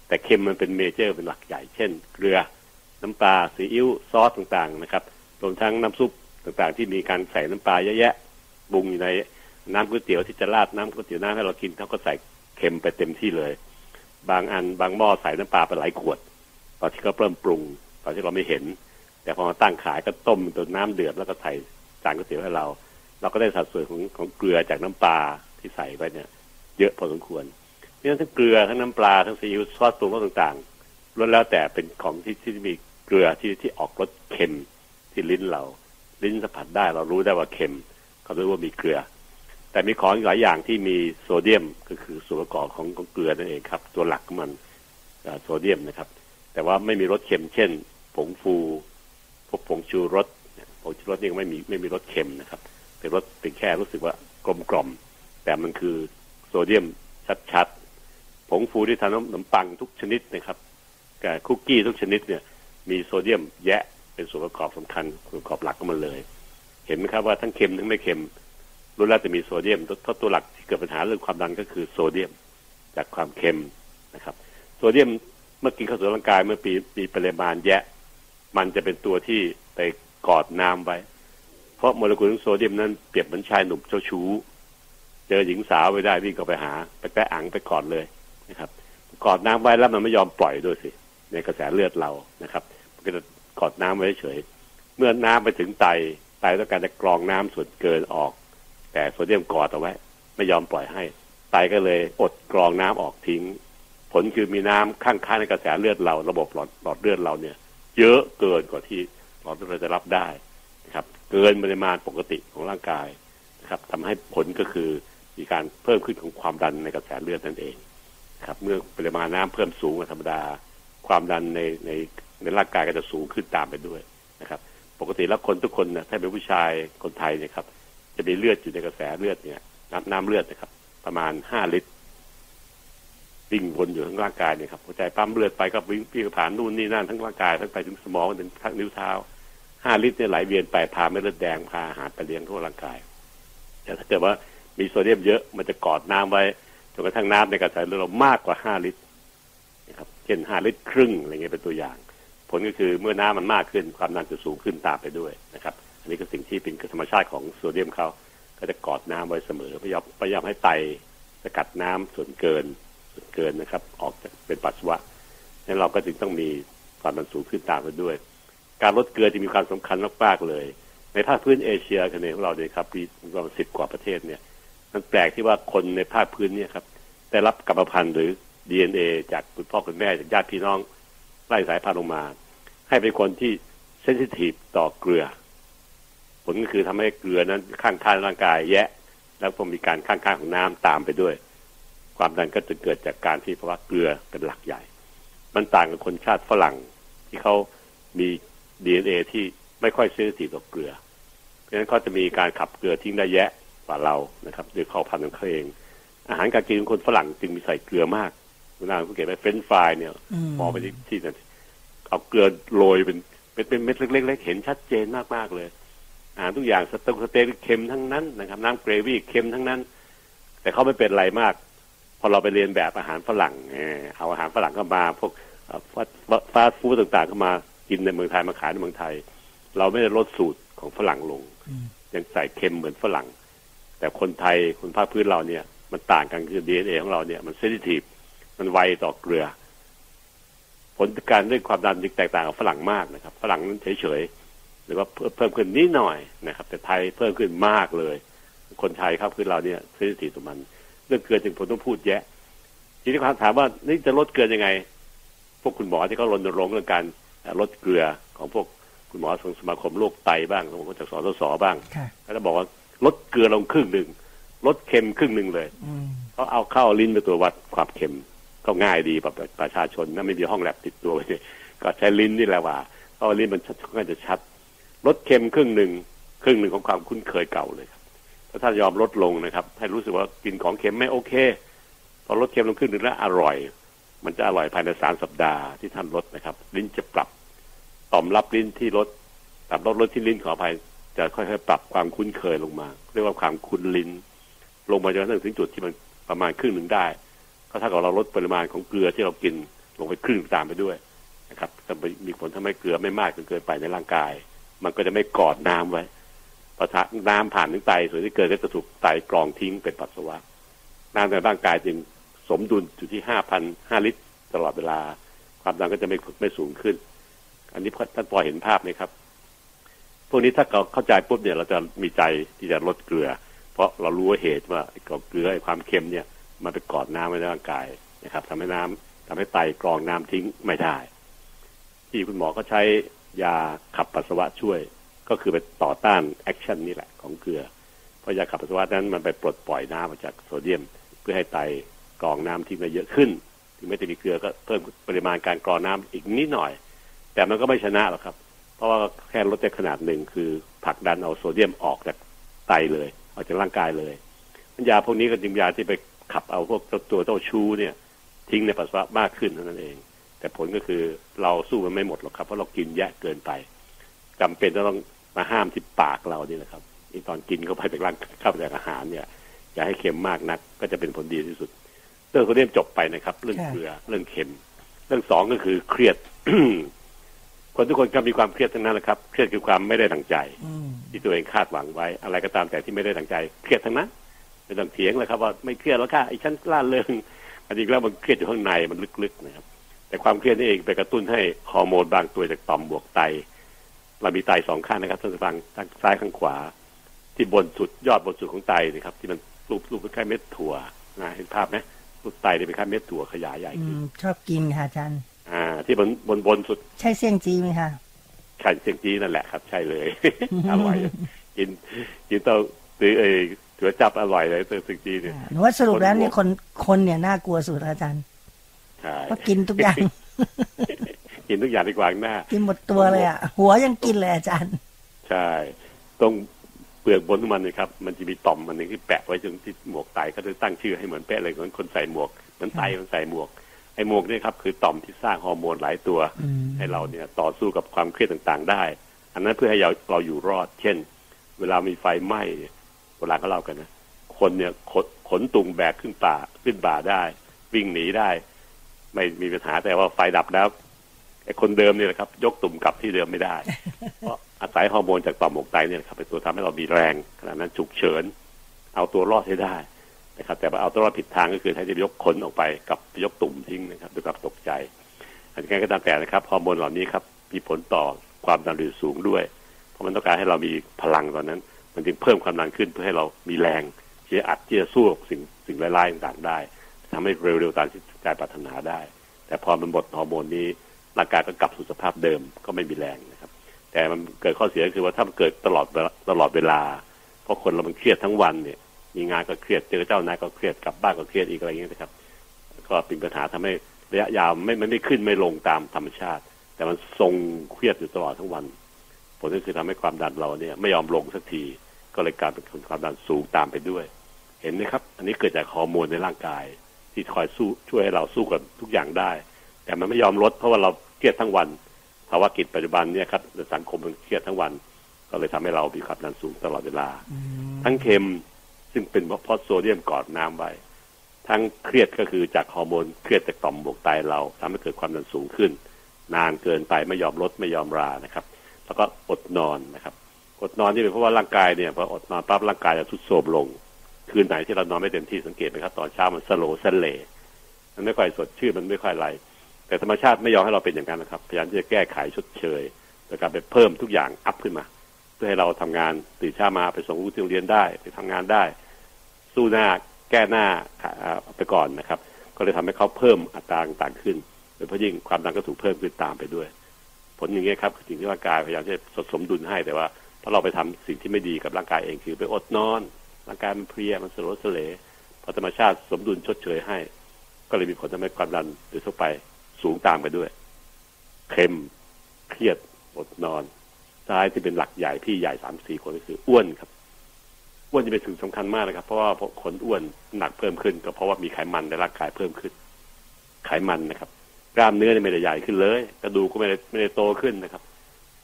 แต่เค็มมันเป็นเมเจอร์เป็นหลักใหญ่ เช่น เกลือน้ำปลาซีอิ๊วซอสต่างๆนะครับรวมทั้งน้ำซุปต่างๆ ที่มีการใส่น้ำปลาเยอะแยะปรุงอยู่ในน้ำก๋วยเตี๋ยวที่จะราดน้ำก๋วยเตี๋ยวน้ำให้เรากินเขาก็ใส่ เค็มไปเต็มที่เลย บางอันบางหม้อใส่น้ำปลาไปหลายขวด ตอนที่เขาเริ่มปรุง ตอนที่เราไม่เห็น แต่พอมาตั้งขายก็ต้มจนน้ำเดือดแล้วก็ใส่จานก๋วยเตี๋ยวให้เรา เราก็ได้สัดส่วนของของเกลือจากน้ำปลาที่ใส่ไปเนี่ย เยอะพอสมควรเพราะฉะนั้นทั้งเกลือทั้งน้ำปลาทั้งซีอิ๊วซอสปรุงรสต่างๆล้วนแล้วแต่เป็นของที่ที่มีเกลือที่ที่ออกรสเค็มที่ลิ้นเรา ลิ้นสัมผัสได้เรารู้ได้ว่าเค็มก็รู้ว่ามีเกลือ แต่มีของหลายอย่างที่มีโซเดียมก็คือส่วนประกอบของของเกลือนั่นเองครับ ตัวหลักของมันโซเดียมนะครับ แต่ว่าไม่มีรสเค็ม เช่น ผงฟูพวกผงชูรสผงชูรสนี่ไม่มีไม่มีรสเค็มนะครับ เป็นรสเป็นแค่รู้สึกว่ากลมกล่อม แต่มันคือโซเดียมชัดๆผงฟูที่ทำขนมปังทุกชนิดนะครับกับคุกกี้ทุกชนิดเนี่ย มีโซเดียมแยะเป็นส่วนประกอบสำคัญส่วนประกอบหลักของมันเลย เห็นไหมครับว่าทั้งเค็มทั้งไม่เค็ม รู้แล้วจะมีโซเดียมตัวตัวหลักที่เกิดปัญหาเรื่องความดันก็คือโซเดียม จากความเค็มนะครับ โซเดียมเมื่อกินเข้าสู่ร่างกายเมื่อปีมีปริมาณแยะ มันจะเป็นตัวที่ไปกอดน้ำไว้ เพราะโมเลกุลของโซเดียมนั้นเปรียบเหมือนชายหนุ่มเจ้าชู้ เจอหญิงสาวไปได้วิ่งเข้าไปหา ไปแตะอังไปกอดเลยนะครับ กอดน้ำไว้แล้วมันไม่ยอมปล่อยด้วยสิ ในกระแสเลือดเรานะครับมันก็จะกอดน้ำไว้เฉย เมื่อน้ำไปถึงไตไตต้องการจะกรองน้ำส่วนเกินออก แต่โซเดียมกอดเอาไว้ ไม่ยอมปล่อยให้ไตก็เลยอดกรองน้ำออกทิ้ง ผลคือมีน้ำข้างๆในกระแสเลือดเรา ระบบหลอดหลอดเลือดเราเนี่ย เยอะเกินกว่าที่หลอดเลือดเราจะรับได้นะครับ เกินปริมาณปกติของร่างกายนะครับทำให้ผลก็คือมีการเพิ่มขึ้นของความดันในกระแสเลือดนั่นเองครับเมื่อปริมาณน้ำเพิ่มสูงกว่าธรรมดา ความดันในในในร่างกายก็จะสูงขึ้นตามไปด้วยนะครับ ปกติแล้วคนทุกคนนะถ้าเป็นผู้ชายคนไทยเนี่ยครับ จะมีเลือดอยู่ในกระแสเลือดเนี่ยน้ำน้ำเลือดนะครับ ประมาณห้าลิตรวิ่งวนอยู่ทั้งร่างกายเนี่ยครับหัวใจปั๊มเลือดไปก็วิ่งวิ่งผ่านนู่นนี่นั่นทั้งร่างกายทั้งไปถึงสมองถึงทั้งนิ้วเท้าห้าลิตรเนี่ยไหลเวียนไปพาเม็ดเลือดแดงพาอาหารไปเลี้ยงทั่วร่างกาย แต่ถ้าเกิดว่ามีโซเดียมเยอะมันจะกอดน้ำไว้จนกระทั่งน้ำในกระแสเลือดเรามากกว่าห้าลิตรนะครับเช่นห้าลิตรครึ่งอะไรเงี้ยเป็นตัวอย่าง ผลก็คือเมื่อน้ำมันมากขึ้นความดันจะสูงขึ้นตามไปด้วยนะครับ อันนี้ก็สิ่งที่เป็นธรรมชาติของโซเดียมเขาก็จะกอดน้ำไว้เสมอพยายามพยายามให้ไตสกัดน้ำส่วนเกินส่วนเกินนะครับ ออกจากเป็นปัสสาวะนั้นเราก็จึงต้องมีความดันสูงขึ้นตามไปด้วย การลดเกลือจะมีความสำคัญมากๆเลย ในภาคพื้นเอเชียคะแนนของเราเนี่ยครับมีประมาณสิบกว่าประเทศเนี่ย มันแปลกที่ว่าคนในภาคพื้นเนี่ยครับได้รับกรรมพันธุ์หรือ DNA จากคุณพ่อคุณแม่จากญาติพี่น้องไล่สายพันธุ์ลงมา ให้เป็นคนที่เซนซิทีฟต่อเกลือ ผลก็คือทำให้เกลือนั้นข้างๆร่างกายแยะ แล้วก็มีการข้างๆของน้ำตามไปด้วย ความดันก็จะเกิดจากการที่เพราะว่าเกลือเป็นหลักใหญ่ มันต่างกับคนชาติฝรั่งที่เขามี DNA ที่ไม่ค่อยเซนซิทีฟต่อเกลือ เพราะฉะนั้นเขาจะมีการขับเกลือทิ้งได้แยะกว่าเรานะครับโดยเขาพันธุ์ของเขาเอง อาหารการกินของคนฝรั่งจึงมีใส่เกลือมากเวลาสังเกตไป French fries เนี่ยมองไปที่ที่นั่นเอาเกลือโรยเป็นเป็นเป็นเม็ดเล็กๆเห็นชัดเจนมากๆเลย อาหารทุกอย่างสเต็กสเต็กเค็มทั้งนั้นนะครับ น้ำเกรวี่เค็มทั้งนั้น แต่เขาไม่เป็นไรมาก พอเราไปเรียนแบบอาหารฝรั่งเอาอาหารฝรั่งเข้ามา พวกฟาสต์ฟู้ดต่างๆเข้ามากินในเมืองไทยมาขายในเมืองไทย เราไม่ได้ลดสูตรของฝรั่งลง ยังใส่เค็มเหมือนฝรั่ง แต่คนไทยคนภาคพื้นเราเนี่ย มันต่างกันคือดีเอ็นเอของเราเนี่ยมันเซนซิทีฟมันไวต่อเกลือ ผลการเรื่องความดันจึงแตกต่างกับฝรั่งมากนะครับ ฝรั่งนั้นเฉยๆ หรือว่าเพิ่มขึ้นนิดหน่อยนะครับ แต่ไทยเพิ่มขึ้นมากเลย คนไทยครับคือเราเนี่ยเซนซิทีฟต่อมันเรื่องเกลือจึงผมต้องพูดแยะ ทีนี้ความถามว่านี่จะลดเกลือยังไง พวกคุณหมอที่เขารณรงค์เรื่องการลดเกลือของพวกคุณหมอของสมาคมโรคไตบ้างของจากสสสบ้างเขาจะบอกว่าลดเกลือลงครึ่งหนึ่งลดเค็มครึ่งหนึ่งเลยเขาเอาเข้าลิ้นเป็นตัววัดความเค็มก็ง่ายดีแบบประชาชนนะไม่มีห้องแลบติดตัวไปก็ใช้ลิ้นนี่แหละว่าเพราะลิ้นมันก็จะชัด ลดเค็มครึ่งหนึ่งครึ่งหนึ่งของความคุ้นเคยเก่าเลยครับถ้าท่านยอมลดลงนะครับ ให้รู้สึกว่ากินของเค็มไม่โอเคพอลดเค็มลงครึ่งหนึ่งแล้วอร่อย มันจะอร่อยภายในสามสัปดาห์ที่ท่านลดนะครับ ลิ้นจะปรับต่อมรับลิ้นที่ลดปรับลดลดที่ลิ้นขออภัยจะค่อยๆปรับความคุ้นเคยลงมา เรียกว่าความคุ้นลิ้น ลงมาจนถึงจุดที่มันประมาณครึ่งหนึ่งได้ก็ถ้ากับเราลดปริมาณของเกลือที่เรากินลงไปครึ่งตามไปด้วยนะครับจะมีผลทำให้เกลือไม่มากจนเกินไปในร่างกาย มันก็จะไม่กอดน้ำไว้พอน้ำผ่านถึงไตส่วนที่เกิดก็จะถูกไตกรองทิ้งเป็นปัสสาวะ น้ำในร่างกายจึงสมดุลอยู่ที่ห้าพันห้าลิตร ตลอดเวลา ความดันก็จะไม่ไม่สูงขึ้น อันนี้ท่านพอเห็นภาพไหมครับ พวกนี้ถ้าเราเข้าใจปุ๊บเนี่ย เราจะมีใจที่จะลดเกลือ เพราะเรารู้ว่าเหตุว่าเกลือไอ้ความเค็มเนี่ย มันไปกอดน้ำไว้ในร่างกายนะครับทำให้น้ำทำให้ไตกรองน้ำทิ้งไม่ได้ ที่คุณหมอก็ใช้ ยาขับปัสสาวะช่วย ก็คือไปต่อต้าน action นี่แหละของเกลือ เพราะยาขับปัสสาวะนั้นมันไปปลดปล่อยน้ำมาจากโซเดียม เพื่อให้ไตกรองน้ำทิ้งได้เยอะขึ้น ถึงไม่ได้มีเกลือก็เพิ่มปริมาณการกรองน้ำอีกนิดหน่อย แต่มันก็ไม่ชนะหรอกครับ เพราะว่าแค่ลดได้ขนาดหนึ่งคือผลักดันเอาโซเดียมออกจากไตเลยออกจากร่างกายเลยยาพวกนี้ก็จึงยาที่ไปขับเอาพวกตัวเจ้าชูเนี่ย ทิ้งในปัสสาวะมากขึ้นเท่านั้นเอง แต่ผลก็คือเราสู้มันไม่หมดหรอกครับเพราะเรากินแยะเกินไปจำเป็นจะต้องมาห้ามที่ปากเรานี่แหละครับอีตอนกินเข้าไปจากร่างเข้าไปจากอาหารเนี่ยอย่าให้เค็มมากนัก ก็จะเป็นผลดีที่สุด เรื่องโซเดียมจบไปนะครับ เรื่องค่ะเกลือเรื่องเค็ม เรื่องสองก็คือเครียด คนทุกคนก็มีความเครียดทั้งนั้นแหละครับ เครียดคือความไม่ได้ดังใจอืมที่ตัวเองคาดหวังไว้ อะไรก็ตามแต่ที่ไม่ได้ดังใจ เครียดทั้งนั้นไม่ต้องเถียงเลยครับ ว่าไม่เครียดแล้วค่ะไอ้ฉันล่าเริงอันจริงแล้วมันเครียดอยู่ข้างในมันลึกๆนะครับ แต่ความเครียดนี่เองไปกระตุ้นให้ฮอร์โมนบางตัวจากต่อมบวกไต เรามีไตสองข้างนะครับท่านผู้ฟังทางซ้ายข้างขวา ที่บนสุดยอดบนสุดของไตนะครับ ที่มันรูปรูปคล้ายๆเม็ดถั่วนะเห็นภาพไหมรูปไตเนี่ยเป็นคล้ายเม็ดถั่วขยายใหญ่อืขึ้นมชอบกินค่ะอาจารย์อ่า ที่บนบนบนสุด ใช่เสี่ยงจีไหมคะไข่เชียงจีนั่นแหละครับ ใช่เลยอร่อยกินกินเต้าตือเอยถือจับอร่อยเลยเต้าเชียงจีเนี่ยอ่าหนูว่าสรุปแล้วเนี่ยคนคนเนี่ยน่ากลัวสุดค่ะอาจารย์ ใช่เพราะกินทุกอย่าง กินทุกอย่างที่ขวางหน้า กินหมดตัวเลยอะ หัวยังกินเลยอาจารย์ ใช่ตรงเปลือกบนของมันนะครับ มันจะมีต่อมมันหนึงที่แปะไว้ตรงที่หมวกไตก็จะตั้งชื่อให้เหมือนเป๊ะเลยเหมือนคนใส่หมวกเหมือนไตมันใส่หมวกไอ้หมวกเนี่ยครับคือต่อมที่สร้างฮอร์โมนหลายตัวอืมให้เราเนี่ยต่อสู้กับความเครียดต่างๆ ได้ อันนั้นเพื่อให้เราเราอยู่รอด เช่น เวลามีไฟไหม้เนี่ยโบราณเขาเล่ากันนะคนเนี่ยขนขนตุงแบกขึ้นป่าขึ้นบ่าได้ วิ่งหนีได้ ไม่มีปัญหาแต่ว่าไฟดับแล้วไอ้คนเดิมเนี่ยนะครับ ยกตุ่มกลับที่เดิมไม่ได้ เพราะอาศัยฮอร์โมนจากต่อมหมวกไตเนี่ยครับเป็นตัวทำให้เรามีแรงขณะนั้นฉุกเฉิน เอาตัวรอดให้ได้นะครับ แต่ว่าเอาตัวรอดผิดทางก็คือแทนที่จะยกคนออกไปกับยกตุ่มทิ้งนะครับด้วยความตกใจอันนี้ก็ตามแต่นะครับฮอร์โมนเหล่านี้ครับมีผลต่อความดันโลหิตสูงด้วย เพราะมันต้องการให้เรามีพลังตอนนั้น มันจึงเพิ่มความดันขึ้นเพื่อให้เรามีแรงที่จะอัดที่จะสู้กับสิ่งสิ่งร้ายๆต่างๆได้ทำให้เร็วๆตามที่ ใจปรารถนาได้ แต่พอมันหมดฮอร์โมนนี้ร่างกายก็กลับสู่สภาพเดิมก็ไม่มีแรงนะครับ แต่มันเกิดข้อเสียก็คือว่าถ้ามันเกิดตลอดตลอดเวลา เพราะคนเรามันเครียดทั้งวันเนี่ย มีงานก็เครียดเจอเจ้านายก็เครียดกลับบ้านก็เครียดอีกอะไรอย่างเงี้ยนะครับ ก็เป็นปัญหาทำให้ระยะยาวไม่ไม่ไม่ขึ้นไม่ลงตามธรรมชาติ แต่มันทรงเครียดอยู่ตลอดทั้งวันผลก็คือทำให้ความดันเราเนี่ย ไม่ยอมลงสักทีก็เลยกลายเป็นความดันสูงตามไปด้วย เห็นไหมครับ อันนี้เกิดจากฮอร์โมนในร่างกาย ที่คอยสู้ช่วยให้เราสู้กับทุกอย่างได้ แต่มันไม่ยอมลดเพราะว่าเราเครียดทั้งวันภาวะกิจปัจจุบันเนี่ยครับในสังคมมันเครียดทั้งวัน ก็เลยทำให้เรามีความดันสูงตลอดเวลา ทั้งเค็มซึ่งเป็นเพราะโซเดียมกอดน้ำไว้ทั้งเครียดก็คือจากฮอร์โมนเครียดจากต่อมบวกไตเราทำให้เกิดความดันสูงขึ้น นานเกินไปไม่ยอมลดไม่ยอมรานะครับ แล้วก็อดนอนนะครับ อดนอนนี่เป็นเพราะว่าร่างกายเนี่ยพออดนอนปั๊บร่างกายจะทรุดโทรมลง คืนไหนที่เรานอนไม่เต็มที่สังเกตไหมครับตอนเช้ามันสโลสเลมันไม่ค่อยสดชื่นมันไม่ค่อยไรแต่ธรรมชาติไม่ยอมให้เราเป็นอย่างนั้นนะครับพยายามที่จะแก้ไขชดเชยโดยการไปเพิ่มทุกอย่างอัพขึ้นมา เพื่อให้เราทำงานตื่นเช้ามาไปส่งลูกที่โรงเรียนได้ไปทำงานได้ สู้หน้าแก้หน้าไปก่อนนะครับ ก็เลยทำให้เขาเพิ่มอัตราต่างขึ้นโดยเฉพาะยิ่งความดันก็ถูกเพิ่มขึ้นตามไปด้วย ผลอย่างนี้ยครับคือสิ่งที่ร่างกายพยายามจะสดสมดุลให้แต่ว่าพอเราไปทำสิ่งที่ไม่ดีกับร่างกายเองคือไปอดนอน ร่างกายมันเพลียมันสลดสเลพอธรรมชาติสมดุลชดเชยให้ ก็เลยมีผลทำให้ความดันโดยทั่วไปสูงตามไปด้วย เค็มเครียดอดนอนท้ายที่เป็นหลักใหญ่พี่ใหญ่สามสี่คนก็คืออ้วนครับอ้วนจะเป็นสิ่งสำคัญมากนะครับ เพราะว่าคนอ้วนหนักเพิ่มขึ้น ก็เพราะว่ามีไขมันในร่างกายเพิ่มขึ้น ไขมันนะครับ กล้ามเนื้อไม่ได้ใหญ่ขึ้นเลยกระดูกก็ไม่ได้ไม่ได้โตขึ้นนะครับ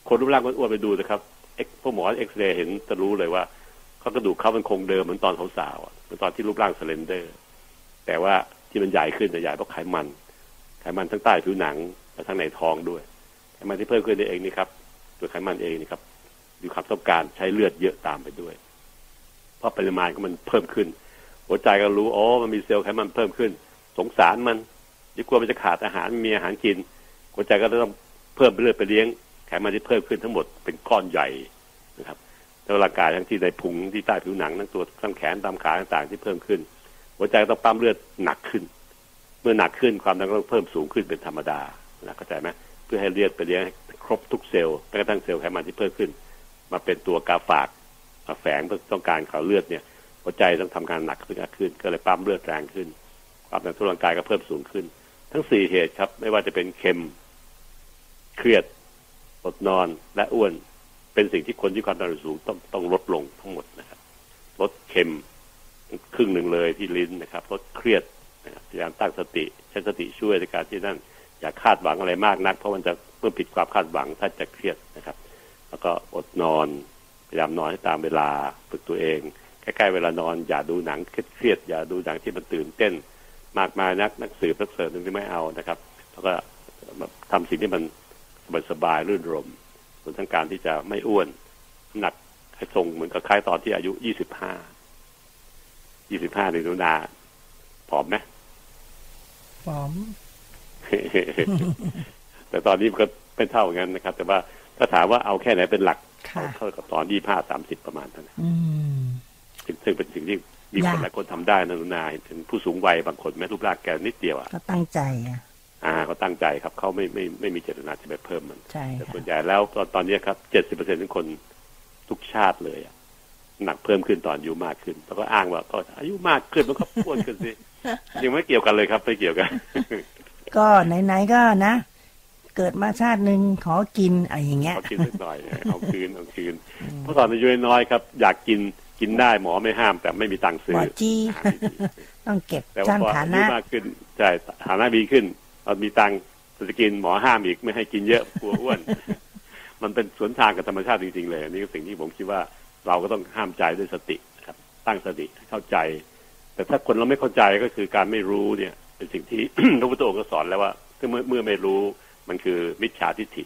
คนรูปร่างอ้วนๆไปดูนะครับเอ็กพวกหมอเอ็กซเรย์เห็นจะรู้เลยว่า เขากระดูกเขามันคงเดิมเหมือนตอนสาวๆอะเหมือนตอนที่รูปร่าง slender แต่ว่าที่มันใหญ่ขึ้นจะใหญ่เพราะไขมัน ไขมันทั้งใต้ผิวหนังและทั้งในท้องด้วย ไขมันที่เพิ่มขึ้นนี่เองนี่ครับตัวไขมันเองนี่ครับมีความต้องการใช้เลือดเยอะตามไปด้วย เพราะปริมาณก็มันเพิ่มขึ้น หัวใจก็รู้อ๋อมันมีเซลล์ไขมันเพิ่มขึ้น สงสารมันยิ่งกลัวมันจะขาดอาหารมีอาหารกิน หัวใจก็ต้องเพิ่มเลือดไปเลี้ยงไขมันที่เพิ่มขึ้นทั้งหมดเป็นก้อนใหญ่นะครับ ทั้งร่างกายทั้งที่ในพุงที่ใต้ผิวหนังทั้งตัวทั้งแขนตามขาต่างๆที่เพิ่มขึ้น หัวใจต้องปั๊มเลือดหนักขึ้น เมื่อหนักขึ้นความดันก็ต้องเพิ่มสูงขึ้นเป็นธรรมดานะเข้าใจไหมเพื่อให้เลือดไปเลี้ยงครบทุกเซลล์แม้กระทั่งเซลล์ไขมันที่เพิ่มขึ้น มาเป็นตัวกาฝากมาแฝงต้องการเขาเลือดเนี่ย หัวใจต้องทำงานหนักขึ้นขึ้น ก็เลยปั๊มเลือดแรงขึ้น ความดันทุกร่างกายก็เพิ่มสูงขึ้น ทั้งสี่เหตุครับ ไม่ว่าจะเป็นเค็ม เครียดอดนอนและอ้วน เป็นสิ่งที่คนที่ความดันสูงต้องต้องลดลงทั้งหมดนะครับลดเค็มครึ่งหนึ่งเลยที่ลิ้นนะครับลดเครียดนะครับพยายามตั้งสติใช้สติช่วยในการที่นั่นอย่าคาดหวังอะไรมากนัก เพราะมันจะเมื่อผิดความคาดหวังถ้าจะเครียดนะครับ แล้วก็อดนอนพยายามนอนให้ตามเวลาฝึกตัวเองใกล้ๆเวลานอน อย่าดูหนังเครียดอย่าดูหนังที่มันตื่นเต้น มากมายนักนักสืบนักเสิร์ฟนี่ไม่เอานะครับ แล้วก็ทำสิ่งที่มันสบายๆรื่นรม ส่วนทั้งการที่จะไม่อ้วนหนักให้ทรงเหมือนกับคล้ายตอนที่อายุยี่สิบห้ายี่สิบห้าในนุนาผอมไหมผอม แต่ตอนนี้มันก็เป็นเท่ากันนะครับ แต่ว่าถ้าถามว่าเอาแค่ไหนเป็นหลักค่ะเท่ากับตอนยี่ห้าสามสิบประมาณเท่านั้นอืมซึ่งซึ่งเป็นสิ่งที่มีคนยากหลายคนทำได้นะนุนาเป็นผู้สูงวัยบางคนแม้รูปร่างแกนิดเดียวอะก็ตั้งใจอะ อ่าเขาตั้งใจครับเขาไม่ไม่ไม่มีเจตนาจะไปเพิ่มมันใช่แต่ค่ะส่วนใหญ่แล้วตอนตอนนี้ครับเจ็ดสิบเปอร์เซ็นของคนทุกชาติเลยอะหนักเพิ่มขึ้นตอนอายุมากขึ้น แล้วก็อ้างว่าก็อายุมากขึ้นมันก็อ้วนขึ้นสิยังไม่เกี่ยวกันเลยครับไม่เกี่ยวกัน ก็ไหนๆก็นะ เกิดมาชาติหนึ่งขอกินอะไรอย่างเงี้ยเอาคืนสักหน่อยนะเอาคืนเอาคืนเพราะตอนอายุน้อยๆครับ อยากกินกินได้หมอไม่ห้ามแต่ไม่มีตังค์ซื้หมออจี้อาหารดีต้องเก็บๆแต่สว่าร้างพอฐาอายุนะมากขึ้นใช่ฐานะดีขึ้น เรามีตังค์จะกินหมอห้ามอีกไม่ให้กินเยอะกลัวอ้วน มันเป็นสวนทางกับธรรมชาติจริงๆเลยอันนี่ก็สิ่งที่ผมคิดว่าเราก็ต้องห้ามใจด้วยสตินะครับ ตั้งสติให้เข้าใจ แต่ถ้าคนเราไม่เข้าใจก็คือการไม่รู้เนี่ย เป็นสิ่งที่พระพุทธองค์ก็สอนแล้วว่าเมื่อเมื่อไม่รู้มันคือมิจฉาทิฏฐิ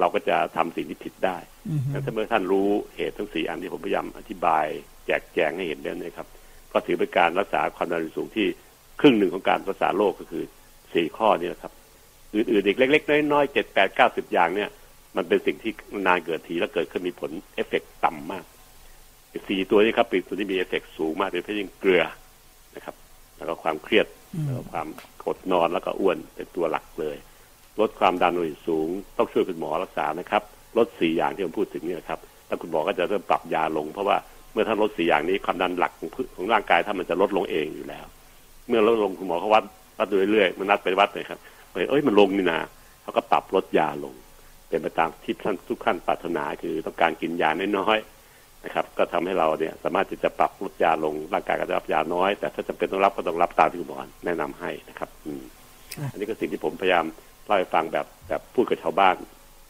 เราก็จะทำสิ่งที่ผิดได้อือฮึแต่ถ้าเมื่อท่านรู้เหตุทั้งสี่อันที่ผมพยายามอธิบาย แจกแจงให้เห็นแล้วนะครับ ก็ถือเป็นการรักษาความดันสูงที่ครึ่งหนึ่งของการรักษาโรคก็คือ สี่ข้อนี้นะครับ อื่นๆอีกเล็ก ๆ น้อยๆเจ็ดแปดเก้าสิบอย่างเนี่ย มันเป็นสิ่งที่นานเกิดทีแล้วเกิดขึ้นมีผลเอฟเฟกต์ต่ำมากสี่ตัวนี้ครับเป็นตัวที่มีเอฟเฟกต์สูงมากโดยเฉพาะยิ่งเกลือนะครับ แล้วก็ความเครียดอืมแล้วก็ความอดนอนแล้วก็อ้วนเป็นตัวหลักเลย ลดความดันโลหิตสูง ต้องช่วยคุณหมอรักษานะครับ ลดสี่อย่างที่ผมพูดถึงเนี่ยครับแล้วคุณหมอก็จะเริ่มปรับยาลง เพราะว่าเมื่อท่านลดสี่อย่างนี้ความดันหลักของพืของร่างกายท่านมันจะลดลงเองอยู่แล้ว เมื่อลดลงคุณหมอเขาวัด วัดดูเรื่อยๆมันนัดไปวัดเลยครับเอ้ยมันลงนี่นาเขาก็ปรับลดยาลง เป็นไปตามที่ท่านทุกขั้นปรารถนาคือต้องการกินยาน้อยๆนะครับ ก็ทำให้เราเนี่ยสามารถที่จะปรับลดยาลงร่างกายก็จะรับยาน้อย แต่ถ้าจำเป็นต้องรับก็ต้องรับตามที่คุณหมอแนะนำให้นะครับ อืมอะอันนี้ก็สิ่งที่ผมพยายามเล่าให้ฟังแบบแบบพูดกับชาวบ้าน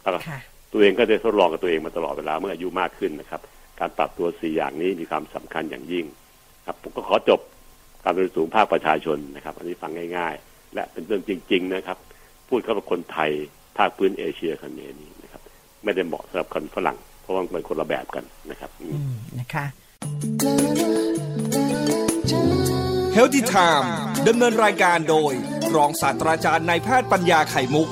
แล้วก็ค่ะตัวเองก็ได้ทดลองกับตัวเองมาตลอดเวลาเมื่ออายุมากขึ้นนะครับ การปรับตัวสี่อย่างนี้มีความสำคัญอย่างยิ่ง ครับผมก็ขอจบ การเรียนสูงภาคประชาชนนะครับ อันนี้ฟังง่ายๆ และเป็นเรื่องจริง ๆ นะครับ พูดเข้ากับคนไทยภาคพื้นเอเชียคันเนนี้นะครับ ไม่ได้เหมาะสำหรับคนฝรั่ง เพราะว่ามันเป็นคนละแบบกันนะครับอืมอืมนะคะเฮลติไทม์ดำเนินรายการโดย รองศาสตราจารย์นายแพทย์ปัญญาไข่มุก